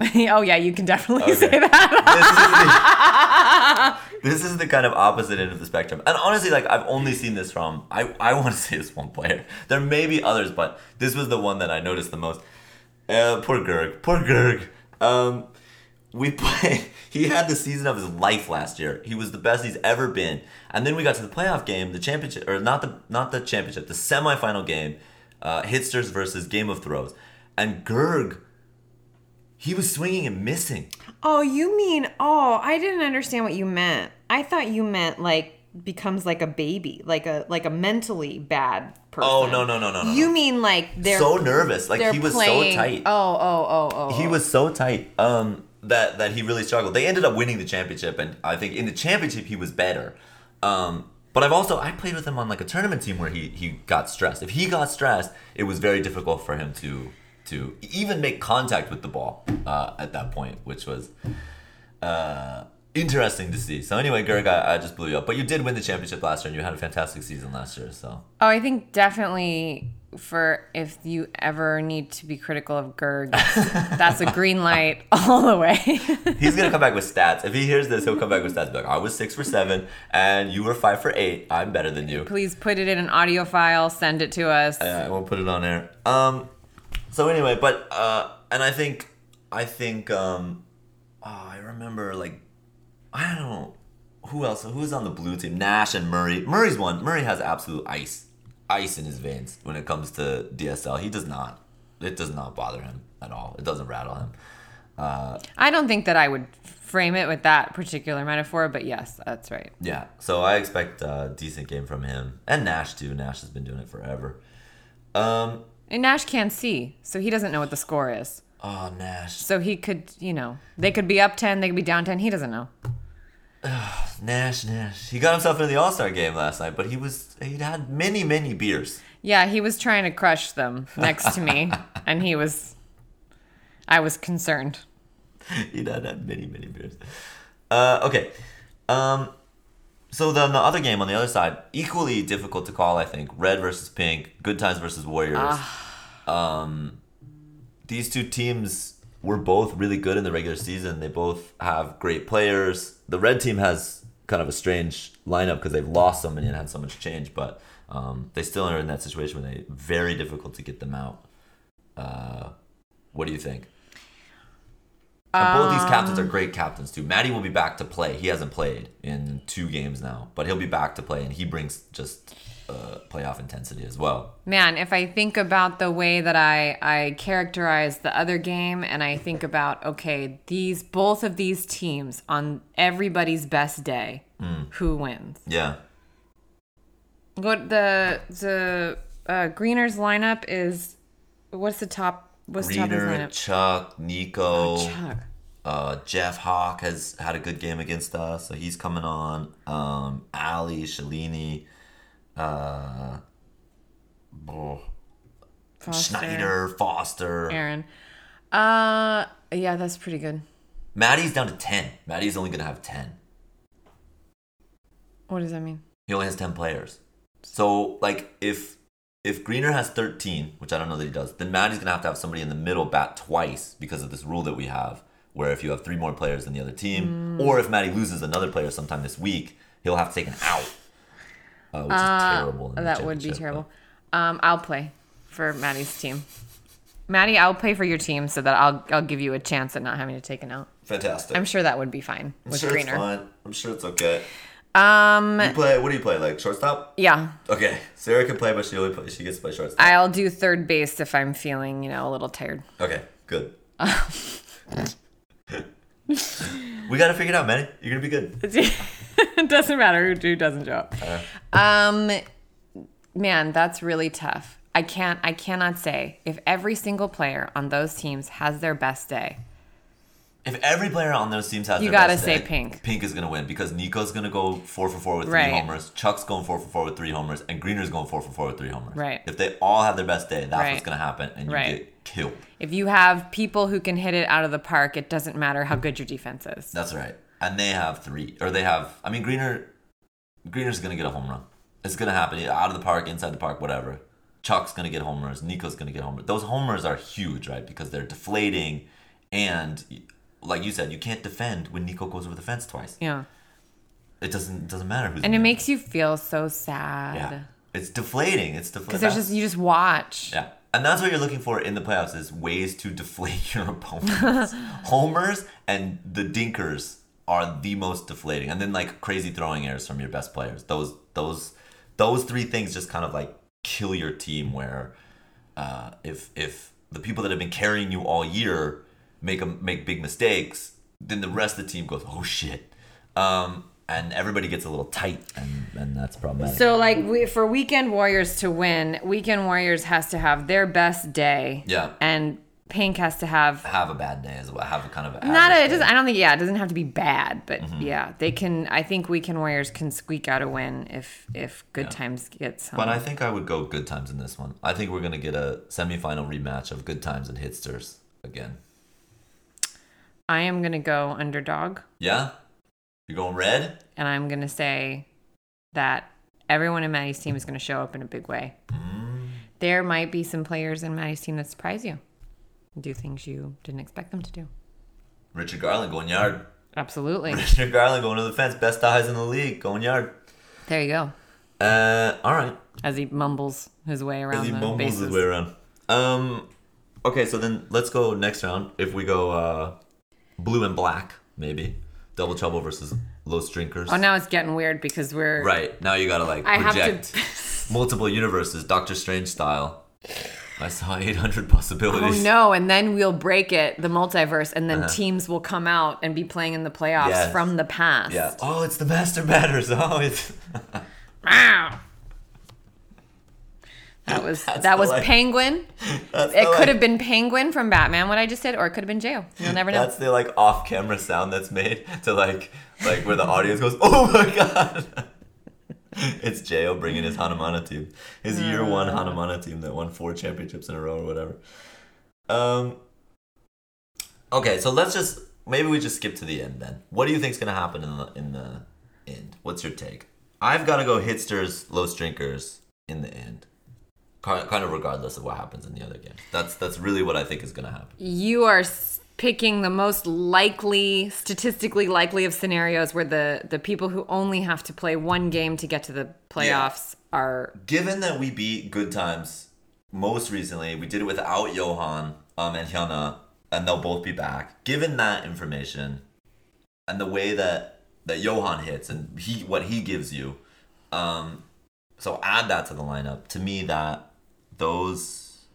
S5: oh yeah, you can definitely
S4: Okay.
S5: say that.
S4: This is, the, this is the kind of opposite end of the spectrum. And honestly, like I've only seen this from I, I want to say this one player. There may be others, but this was the one that I noticed the most. Uh, poor Gerg. Poor Gerg. Um, we play. He had the season of his life last year. He was the best he's ever been. And then we got to the playoff game, the championship, or not the not the championship, the semifinal game, uh, Hitsters versus Game of Throws, and Gerg. He was swinging and missing.
S5: oh, you mean? Oh, I didn't understand what you meant. I thought you meant like becomes like a baby, like a like a mentally bad person.
S4: Oh no no no no no!
S5: You
S4: no.
S5: mean like they're
S4: so nervous? Like
S5: they're
S4: he was
S5: playing,
S4: so tight.
S5: Oh oh oh oh.
S4: he was so tight um that that he really struggled. They ended up winning the championship and i think in the championship he was better. Um but i've also i played with him on like a tournament team where he he got stressed. If he got stressed it was very difficult for him to to even make contact with the ball uh, at that point which was uh interesting to see. So anyway Gerg, I, I just blew you up. But you did win the championship last year and you had a fantastic season last year so.
S5: Oh, I think definitely for if you ever need to be critical of Gerg, that's a green light all the way.
S4: He's gonna come back with stats. If he hears this, he'll come back with stats. Be like, I was six for seven, and you were five for eight. I'm better than you.
S5: Please put it in an audio file, send it to us.
S4: Yeah, I won't put it on air. Um. So anyway, but uh, and I think, I think, um, oh, I remember like, I don't know who else. Who's on the blue team? Nash and Murray. Murray's one. Murray has absolute ice, ice in his veins when it comes to DSL. He does not. It does not bother him at all. It doesn't rattle him. Uh,
S5: I don't think that I would frame it with that particular metaphor, but yes, that's right.
S4: Yeah, so I expect a decent game from him and Nash too. Nash has been doing it forever. Um,
S5: And Nash can't see, so he doesn't know what the score is.
S4: oh Nash,
S5: So he could, you know, they could be up 10, they could be down 10. He doesn't know.
S4: Nash, Nash. He got himself into the All Star game last night, but he was he'd had many, many beers.
S5: Yeah, he was trying to crush them next to me, and he was, I was concerned.
S4: he'd had, had many, many beers. Uh, okay. Um, so then the other game on the other side, equally difficult to call, I think. Red versus Pink, Good Times versus Warriors. Um, these two teams were both really good in the regular season. They both have great players. The red team has kind of a strange lineup because they've lost so many and had so much change, but um, they still are in that situation where they very difficult to get them out. Uh, what do you think? Both these captains are great captains too. Maddie will be back to play. He hasn't played in two games now, but he'll be back to play, and he brings just uh, playoff intensity as well.
S5: Man, if I think about the way that I I characterize the other game and I think about okay, these both of these teams on everybody's best day, who wins?
S4: Yeah,
S5: What the the uh, Greeners lineup is what's the top what's the top
S4: Greener,
S5: lineup?
S4: Chuck, Nico,
S5: Chuck.
S4: uh, Jeff Hawk has had a good game against us, so he's coming on. Um, Ali, Shalini, uh, oh,
S5: Foster,
S4: Schneider, Foster.
S5: Aaron. Uh yeah, that's pretty good.
S4: Maddie's down to ten. Maddie's only gonna have ten.
S5: What does that mean?
S4: He only has ten players. So like if if Greener has thirteen, which I don't know that he does, then Maddie's gonna have to have somebody in the middle bat twice because of this rule that we have, where if you have three more players than the other team,
S5: Mm.
S4: or if Maddie loses another player sometime this week, he'll have to take an out. Uh, which is terrible.
S5: That would be terrible. Um, I'll play for Maddie's team. Maddie, I'll play for your team so that I'll I'll give you a chance at not having to take an out.
S4: Fantastic.
S5: I'm sure that would be fine
S4: I'm
S5: with
S4: sure
S5: Greener.
S4: it's fine. I'm sure it's okay.
S5: Um,
S4: You play. What do you play? Like shortstop?
S5: yeah,
S4: Okay. Sarah can play, but she only play, she gets to play shortstop.
S5: I'll do third base if I'm feeling you know a little tired.
S4: Okay, good. we gotta figure it out, Manny. You're gonna be good.
S5: it doesn't matter who, who doesn't show up.
S4: Uh.
S5: Um, man, that's really tough. I can't I cannot say if every single player on those teams has their best day.
S4: If every player on those teams has
S5: You gotta say
S4: day,
S5: Pink.
S4: Pink is gonna win because Nico's gonna go four for four with three
S5: Right.
S4: homers, Chuck's going four for four with three homers, and Greener's going four for four with three homers.
S5: Right.
S4: If they all have their best day, that's
S5: Right.
S4: what's gonna happen, and you
S5: Right.
S4: get killed.
S5: If you have people who can hit it out of the park, it doesn't matter how good your defense is.
S4: That's right. And they have three, or they have. I mean, Greener, Greener's gonna get a home run. It's gonna happen out of the park, inside the park, whatever. Chuck's gonna get homers. Nico's gonna get homers. Those homers are huge, right? Because they're deflating, and like you said, you can't defend when Nico goes over the fence twice.
S5: Yeah.
S4: It doesn't doesn't matter who's.
S5: And it makes you feel so sad.
S4: yeah. It's deflating. It's deflating.
S5: Because there's just you just watch.
S4: Yeah. And that's what you're looking for in the playoffs is ways to deflate your opponents. Homers and the dinkers are the most deflating. And then like crazy throwing errors from your best players. Those those those three things just kind of like kill your team where uh, if if the people that have been carrying you all year make a, make big mistakes, then the rest of the team goes, "Oh shit." Um, and everybody gets a little tight and, and that's problematic.
S5: So like we, for weekend warriors to win, weekend warriors has to have their best day.
S4: Yeah.
S5: And Pink has to have
S4: have a bad day as well. Have a kind of
S5: not a, it doesn't I don't think yeah, it doesn't have to be bad, but
S4: Mm-hmm.
S5: yeah, they can I think weekend warriors can squeak out a win if if good times gets home.
S4: But I think I would go good times in this one. I think we're gonna get a semifinal rematch of good times and hitsters again.
S5: I am gonna go underdog
S4: Yeah, you're going red.
S5: and I'm gonna say that everyone in Maddie's team is gonna show up in a big way.
S4: Mm.
S5: There might be some players in Maddie's team that surprise you. Do things you didn't expect them to do.
S4: Richard Garland going yard.
S5: Absolutely.
S4: Richard Garland going to the fence. Best eyes in the league going yard.
S5: There you go.
S4: Uh, all right.
S5: As he mumbles his way around
S4: As he mumbles
S5: bases.
S4: his way around. Um, okay, so then let's go next round. If we go uh, blue and black, maybe double trouble versus Los Drinkers.
S5: Oh, now it's getting weird because we're
S4: Right now, you gotta like
S5: I have to.
S4: multiple universes, Doctor Strange style. I saw 800 possibilities.
S5: Oh no! And then we'll break it, the multiverse, and then teams will come out and be playing in the playoffs
S4: Uh-huh. Yes.
S5: from the past.
S4: Yeah. Oh, it's the master batters. Oh, it's
S5: Wow. That was
S4: That's
S5: that was
S4: like-
S5: Penguin. It could
S4: like-
S5: have been Penguin from Batman, what I just did, or it could have been Jail. You'll never know.
S4: That's the like off-camera sound that's made to like like where the audience goes, "Oh my god!" it's Jo bringing his Hanamana team, his year one Hanamana team that won four championships in a row or whatever. Um. Okay, so let's just maybe we just skip to the end then. What do you think's gonna happen in the in the end? What's your take? I've got to go hitsters, low Drinkers in the end. Ki- Kind of regardless of what happens in the other game. That's that's really what I think is gonna happen.
S5: you are picking the most likely, statistically likely of scenarios where the the people who only have to play one game to get to the playoffs are
S4: given that we beat Good Times most recently, we did it without Johan um, and Hyuna, and they'll both be back. Given that information and the way that that Johan hits and he what he gives you, um, so add that to the lineup. To me, that those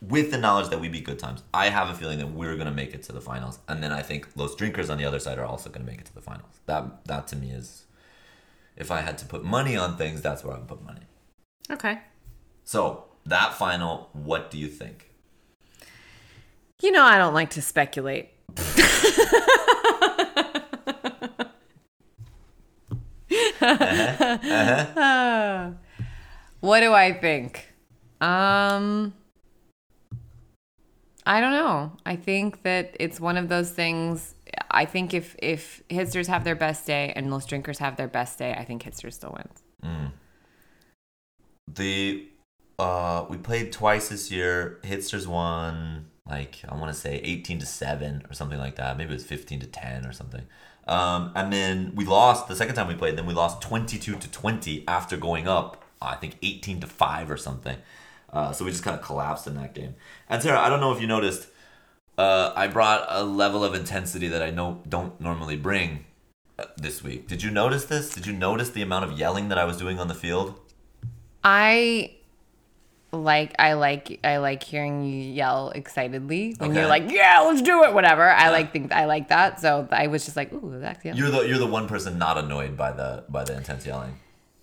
S4: with the knowledge that we beat Good Times, I have a feeling that we're gonna make it to the finals, and then I think those Drinkers on the other side are also gonna make it to the finals. That that to me is, if I had to put money on things, that's where I would put money.
S5: okay.
S4: So that final, what do you think?
S5: You know, I don't like to speculate. uh-huh. Uh-huh. what do I think? Um I don't know. I think that it's one of those things I think if if hitsters have their best day and most drinkers have their best day, I think hitsters still wins.
S4: The uh, we played twice this year. Hitsters won like I want to say eighteen to seven or something like that. Maybe it was fifteen to ten or something. Um, and then we lost the second time we played. Then we lost twenty two to twenty after going up. I think eighteen to five or something. Uh, so we just kind of collapsed in that game. And Sarah, I don't know if you noticed. Uh, I brought a level of intensity that I know don't normally bring uh, this week. Did you notice this? Did you notice the amount of yelling that I was doing on the field?
S5: I like I like I like hearing you yell excitedly when
S4: Okay.
S5: you're like, "Yeah, let's do it," whatever. I like think I like that. So I was just like, "Ooh, that's yeah."
S4: You're the you're the one person not annoyed by the by the intense yelling.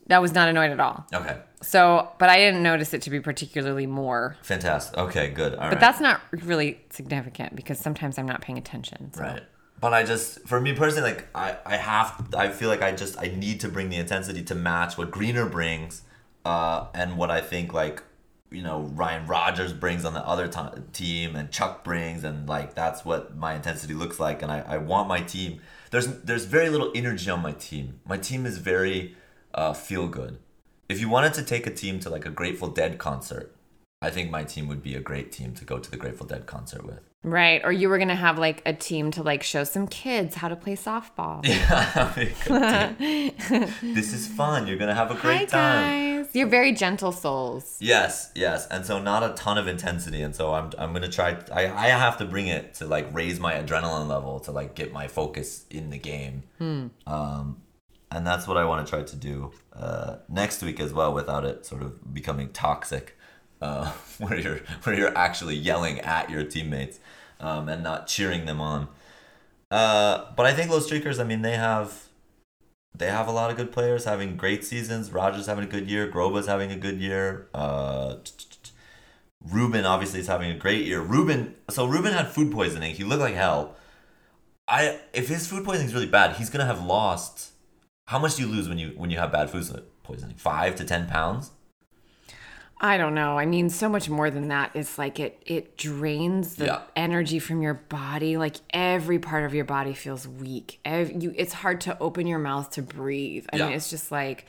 S5: That was not annoyed at all.
S4: Okay.
S5: So, but I didn't notice it to be particularly more.
S4: Fantastic. Okay, good. All right.
S5: But that's not really significant because sometimes I'm not paying attention. So.
S4: Right. But I just, for me personally, like I, I have, I feel like I just, I need to bring the intensity to match what Greener brings, uh, and what I think like, you know, Ryan Rogers brings on the other t- team, and Chuck brings, and like that's what my intensity looks like, and I, I want my team. There's, there's very little energy on my team. My team is very, uh, feel good. If you wanted to take a team to like a Grateful Dead concert, I think my team would be a great team to go to the Grateful Dead concert with.
S5: Right. Or you were going to have like a team to like show some kids how to play softball. Yeah.
S4: this is fun. You're gonna have a
S5: Hi,
S4: great time.
S5: guys. You're very gentle souls.
S4: Yes, yes, and so not a ton of intensity, and so I'm I'm gonna try. I I have to bring it to like raise my adrenaline level to like get my focus in the game. Um, and that's what I want to try to do uh, next week as well, without it sort of becoming toxic, uh, where you're where you're actually yelling at your teammates um, and not cheering them on. Uh, but I think Los Streakers, I mean, they have they have a lot of good players having great seasons. Rogers having a good year. Groba's having a good year. Uh, Ruben obviously is having a great year. Ruben, so Ruben had food poisoning. He looked like hell. I if his food poisoning is really bad, he's gonna have lost. How much do you lose when you when you have bad food poisoning? Five to ten pounds.
S5: I don't know. I mean, so much more than that. It's like it it drains the
S4: Yeah.
S5: energy from your body. Like every part of your body feels weak. Ev- you, it's hard to open your mouth to breathe. I
S4: Yeah.
S5: mean, it's just like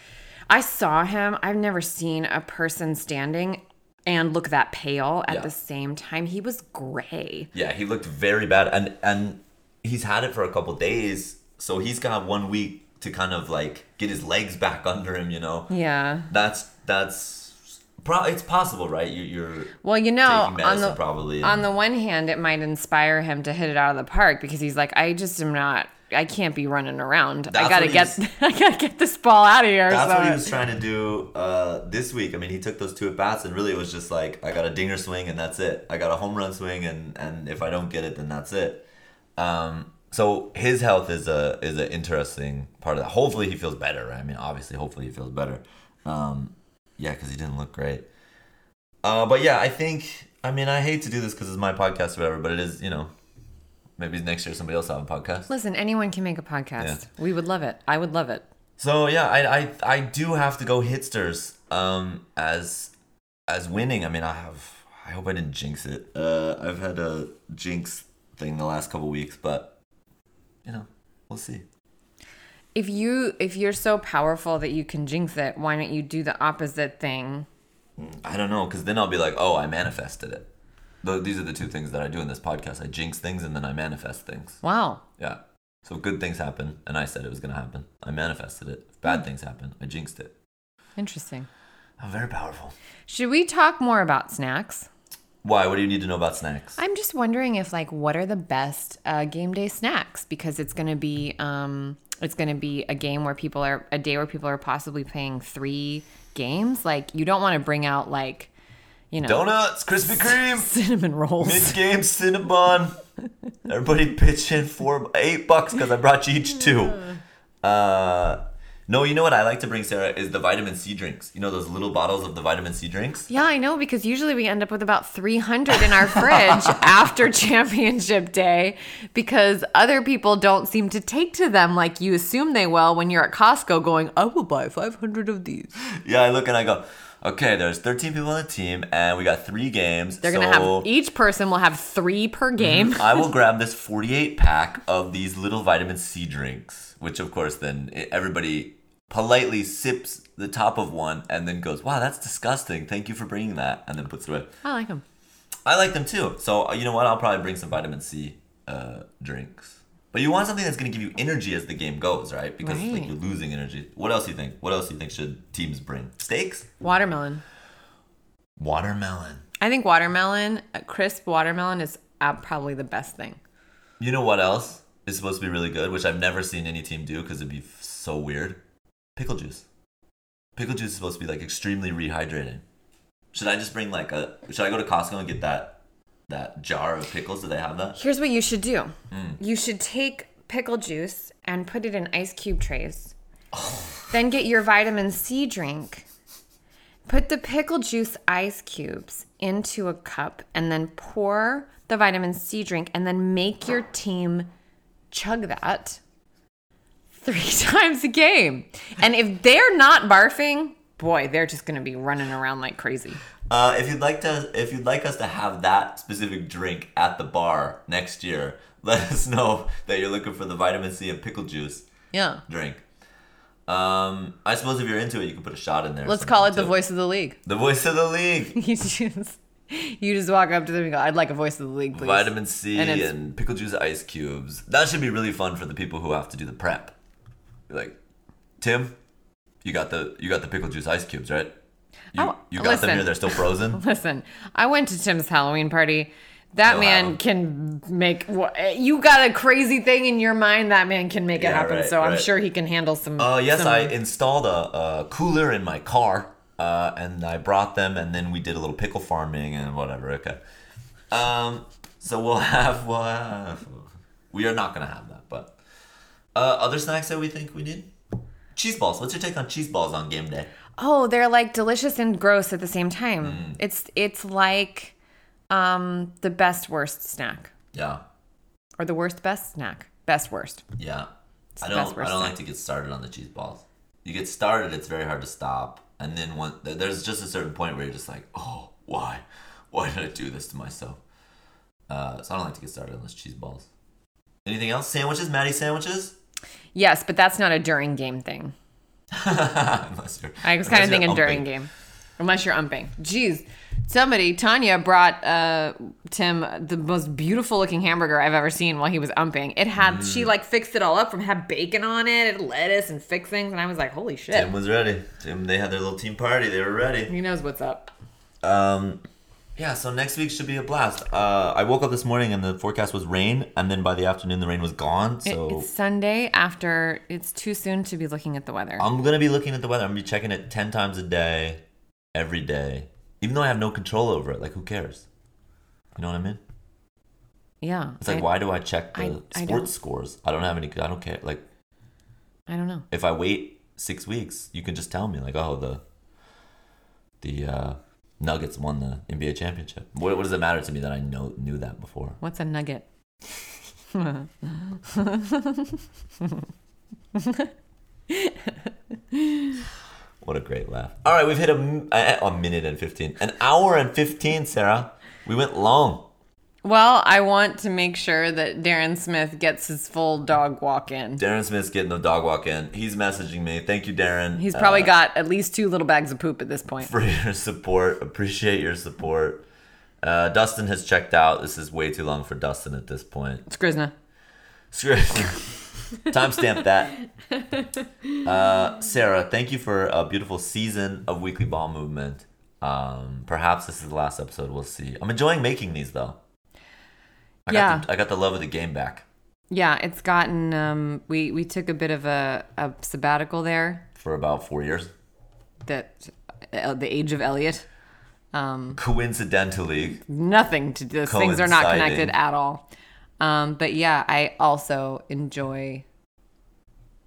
S5: I saw him. I've never seen a person standing and look that pale at
S4: Yeah.
S5: the same time. He was gray.
S4: Yeah, he looked very bad, and and he's had it for a couple days, so he's got one week to kind of like get his legs back under him. You know.
S5: Yeah.
S4: That's that's pro- it's possible, right? You, you're
S5: Well, you know, on the
S4: probably.
S5: on the one hand, it might inspire him to hit it out of the park because he's like, I just am not. I can't be running around. I gotta get.
S4: he's-
S5: I gotta get this ball out of here.
S4: that's
S5: so
S4: what he was trying to do uh, this week. I mean, he took those two at bats, and really it was just like, I got a dinger swing, and that's it. I got a home run swing, and and if I don't get it, then that's it. Um, so his health is a is an interesting part of that. Hopefully, he feels better. Right? I mean, obviously, hopefully he feels better. Um, yeah, because he didn't look great. Uh, but yeah, I think. I mean, I hate to do this because it's my podcast or whatever, but it is. You know, maybe next year somebody else will have a podcast.
S5: Listen, anyone can make a podcast. We would love it. I would love it.
S4: So yeah, I I, I do have to go hitsters um as as winning. I mean, I have. I hope I didn't jinx it. Uh, I've had a jinx thing the last couple weeks, but you know, we'll see.
S5: If you if you're so powerful that you can jinx it, why don't you do the opposite thing?
S4: I don't know, because then I'll be like, oh, I manifested it. These are the two things that I do in this podcast. I jinx things and then I manifest things.
S5: Wow.
S4: Yeah. So good things happen, and I said it was gonna happen. I manifested it. If bad
S5: Hmm.
S4: things happen, I jinxed it.
S5: Interesting.
S4: I'm very powerful.
S5: Should we talk more about snacks?
S4: Why? What do you need to know about snacks?
S5: I'm just wondering if like what are the best uh, game day snacks because it's gonna be um it's gonna be a game where people are a day where people are possibly playing three games. Like you don't want to bring out like you know
S4: Donuts, Krispy Kreme.
S5: cinnamon rolls.
S4: Mid game Cinnabon. Everybody pitch in four eight bucks because I brought you each two. Uh, no, you know what I like to bring Sarah is the vitamin C drinks. You know those little bottles of the vitamin C drinks.
S5: Yeah, I know because usually we end up with about 300 in our fridge after championship day because other people don't seem to take to them like you assume they will when you're at Costco going, I will buy 500 of these.
S4: Yeah, I look and I go, okay, there's 13 people on the team and we got three games.
S5: They're going to have, each person will have three per mhm. game.
S4: I will grab this 48 pack of these little vitamin C drinks, which of course then everybody politely sips the top of one and then goes, wow, that's disgusting. Thank you for bringing that. And then puts it away.
S5: I like them.
S4: I like them too. So uh, you know what? I'll probably bring some vitamin C uh, drinks. But you want something that's going to give you energy as the game goes, right? Because like you're losing energy. What else do you think? What else do you think should teams bring? Steaks?
S5: Watermelon.
S4: Watermelon.
S5: I think watermelon, a crisp watermelon is uh, probably the best thing.
S4: You know what else is supposed to be really good, which I've never seen any team do because it'd be so weird? Pickle juice. Pickle juice is supposed to be like extremely rehydrating. Should I just bring like a? Should I go to Costco and get that that jar of pickles? Do they have that?
S5: Here's what you should do
S4: Hmm.
S5: you should take pickle juice and put it in ice cube trays. Then get your vitamin C drink. Put the pickle juice ice cubes into a cup and then pour the vitamin C drink and then make your team chug that three times a game. And if they're not barfing, boy, they're just going to be running around like crazy.
S4: Uh, if you'd like to, if you'd like us to have that specific drink at the bar next year, let us know that you're looking for the vitamin C and pickle juice
S5: Yeah.
S4: drink. Um, I suppose if you're into it, you can put a shot in there.
S5: Let's call it
S4: something,
S5: the voice of the league.
S4: The voice of the league.
S5: You just, you just walk up to them and go, I'd like a voice of the league, please.
S4: Vitamin C
S5: And
S4: and, pickle juice ice cubes. That should be really fun for the people who have to do the prep. Like, Tim, you got the you got the pickle juice ice cubes, right? You,
S5: Oh,
S4: you got them
S5: listen.
S4: here. They're still frozen.
S5: Listen, I went to Tim's Halloween party. That
S4: He'll
S5: man can make you got a crazy thing in your mind. That man can make it
S4: Yeah,
S5: happen.
S4: right,
S5: so I'm sure he can handle some.
S4: Uh, yes,
S5: some-
S4: I installed a, a cooler in my car, uh, and I brought them, and then we did a little pickle farming and whatever. Okay. Um, so we'll have, we'll have we are not gonna have that, uh, other snacks that we think we need. Cheese balls. What's your take on cheese balls on game day?
S5: Oh, they're like delicious and gross at the same time.
S4: Mm.
S5: It's it's like um the best worst snack
S4: Yeah,
S5: or the worst best snack. Best worst.
S4: yeah. I don't.
S5: best
S4: I don't
S5: snack.
S4: like to get started on the cheese balls. You get started, it's very hard to stop, and then one there's just a certain point where you're just like, oh, why, why did I do this to myself? Uh, so I don't like to get started on those cheese balls. Anything else? Sandwiches, Maddie sandwiches.
S5: Yes, but that's not a during game thing.
S4: unless you're,
S5: I was kind of thinking during game, unless you're umping. Jeez, somebody Tanya brought uh, Tim the most beautiful looking hamburger I've ever seen while he was umping. It had
S4: Mm.
S5: she like fixed it all up from had bacon on it, and lettuce and fixings, and I was like, holy shit,
S4: Tim was ready. Tim, they had their little team party. They were ready.
S5: he knows what's up.
S4: Um, yeah. So next week should be a blast. Uh, I woke up this morning and the forecast was rain, and then by the afternoon the rain was gone.
S5: It-
S4: So
S5: it's Sunday after. It's too soon to be looking at the weather.
S4: I'm gonna be looking at the weather. I'm gonna be checking it ten times a day, every day. Even though I have no control over it, like who cares? You know what I mean?
S5: yeah,
S4: It's like
S5: I,
S4: why do I check the
S5: I- I
S4: sports
S5: don't-
S4: scores? I don't have any. I don't care. Like
S5: I don't know.
S4: if I wait six weeks, you can just tell me like, oh, the the uh, Nuggets won the NBA championship. What, what does it matter to me that I know knew that before?
S5: What's a nugget?
S4: What a great laugh. All right, we've hit a, a minute and 15. An hour and 15, Sarah. We went long.
S5: Well, I want to make sure that Darren Smith gets his full dog walk in.
S4: Darren Smith's getting the dog walk in. He's messaging me. Thank you, Darren.
S5: He's probably
S4: uh,
S5: got at least two little bags of poop at this point.
S4: for your support. Appreciate your support. Uh, Dustin has checked out. This is way too long for Dustin at this point.
S5: It's Grisna.
S4: Screw Timestamp that. Uh, Sarah, thank you for a beautiful season of Weekly Ball Movement. Um, perhaps this is the last episode. We'll see. I'm enjoying making these though. I
S5: Yeah.
S4: Got the, I got the love of the game back
S5: Yeah, it's gotten. Um, we we took a bit of a, a sabbatical there.
S4: for about four years.
S5: That uh, the age of Elliot. Um,
S4: Coincidentally,
S5: nothing to those things are not connected at all. Um, but yeah, I also enjoy.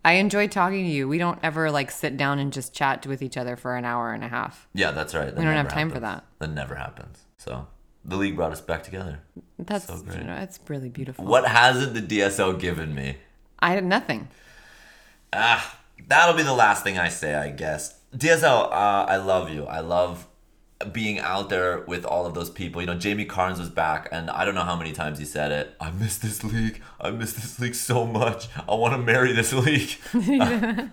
S5: I enjoy talking to you. We don't ever like sit down and just chat with each other for an hour and a half.
S4: yeah, that's right. That
S5: We don't have time for that.
S4: That never happens. So the league brought us back together.
S5: That's
S4: So great.
S5: you know, it's really beautiful.
S4: What hasn't the DSL given me?
S5: I had nothing.
S4: Ah, that'll be the last thing I say, I guess. DSL, uh, I love you. I love being out there with all of those people. You know, Jamie Carnes was back, and I don't know how many times he said it. I miss this league. I miss this league so much. I want to marry this league.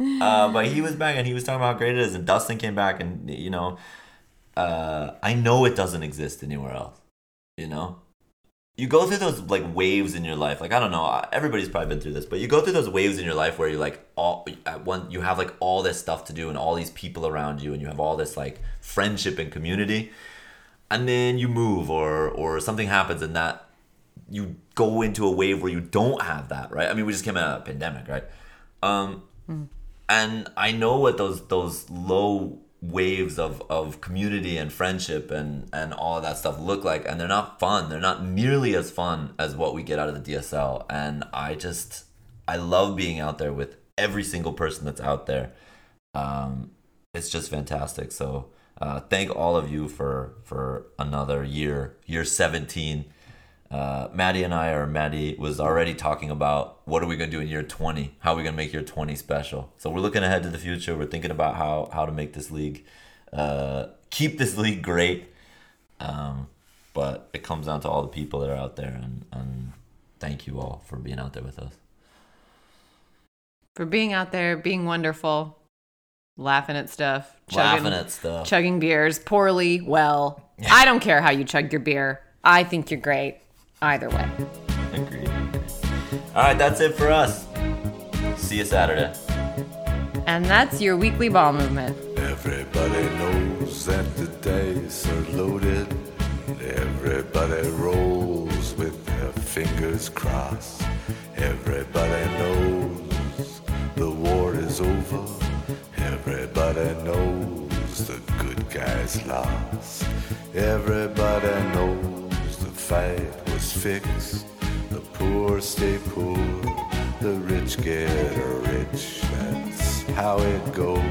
S4: uh, but he was back, and he was talking about how great it is. And Dustin came back, and you know, uh, I know it doesn't exist anywhere else. You know, you go through those like waves in your life like i don't know uh, everybody's probably been through this but you go through those waves in your life where you like all at one you have like all this stuff to do and all these people around you and you have all this like friendship and community and then you move or or something happens and that you go into a wave where you don't have that right? I mean we just came out of a pandemic right? Um and I know what those those low waves of, of community and friendship and, and all that stuff look like and they're not fun. They're not nearly as fun as what we get out of the DSL. And I just I love being out there with every single person that's out there. Um, it's just fantastic. So uh, thank all of you for for another year, year 17. Uh, Maddie and I, or Maddie was already talking about what are we gonna do in year 20? How are we gonna make year 20 special? So we're looking ahead to the future. We're thinking about how how to make this league, uh, keep this league great. Um, but it comes down to all the people that are out there, and, and thank you all for being out there with us.
S5: For being out there, being wonderful, laughing at stuff,
S4: Laughing at stuff.
S5: chugging beers poorly, well. I don't care how you chug your beer. I think you're great. Either way.
S4: Agreed. All right, that's it for us. See you Saturday.
S5: And that's your weekly ball movement.
S6: Everybody knows that the dice are loaded. Everybody rolls with their fingers crossed. Everybody knows the war is over. Everybody knows the good guys lost. Everybody knows the fight fixed. The poor stay poor, the rich get rich. That's how it goes.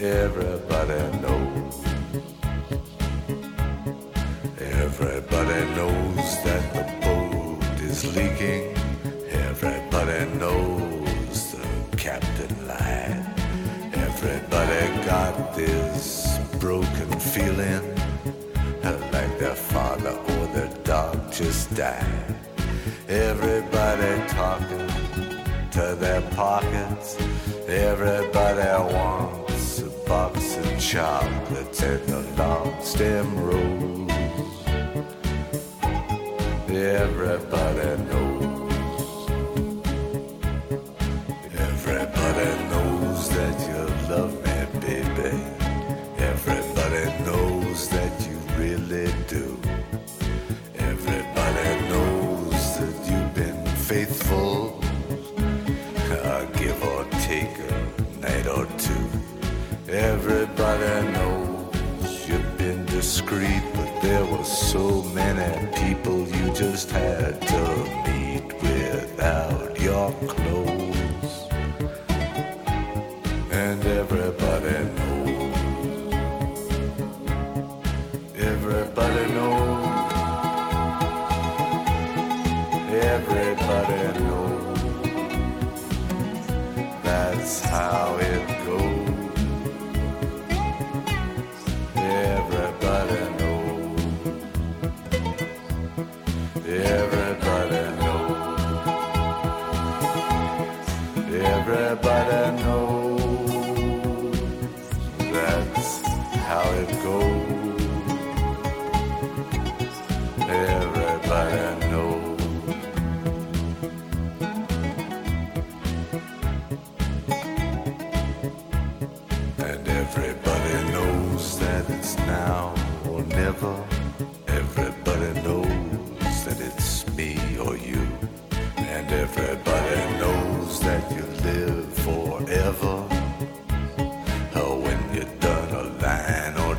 S6: Everybody knows. Everybody knows that the boat is leaking. Everybody knows the captain lied. Everybody got this broken feeling just died. Everybody talking to their pockets. Everybody wants a box of chocolates and a long stem rose.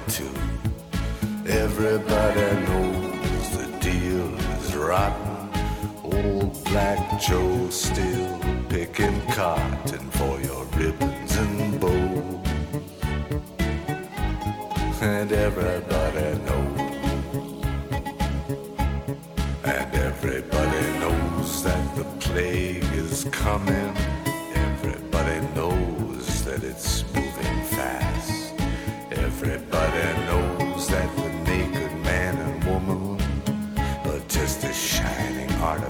S6: Two. Everybody knows the deal is rotten. Old Black Joe still picking cotton for your ribbons and bows. And everybody knows. And everybody knows that the plague is coming.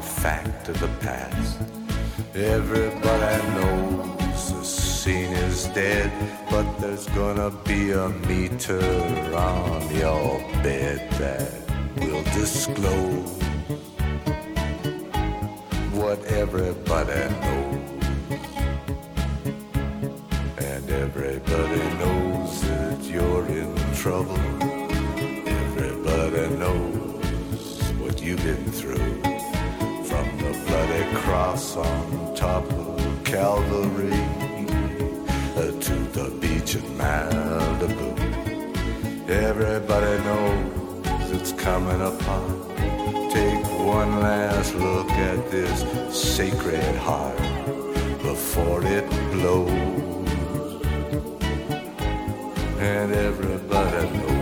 S6: Artifact of the past. Everybody knows the scene is dead, but there's gonna be a meter on your bed that will disclose what everybody knows. On top of Calvary uh, to the beach in Malibu. Everybody knows it's coming upon. Take one last look at this sacred heart before it blows. And everybody knows.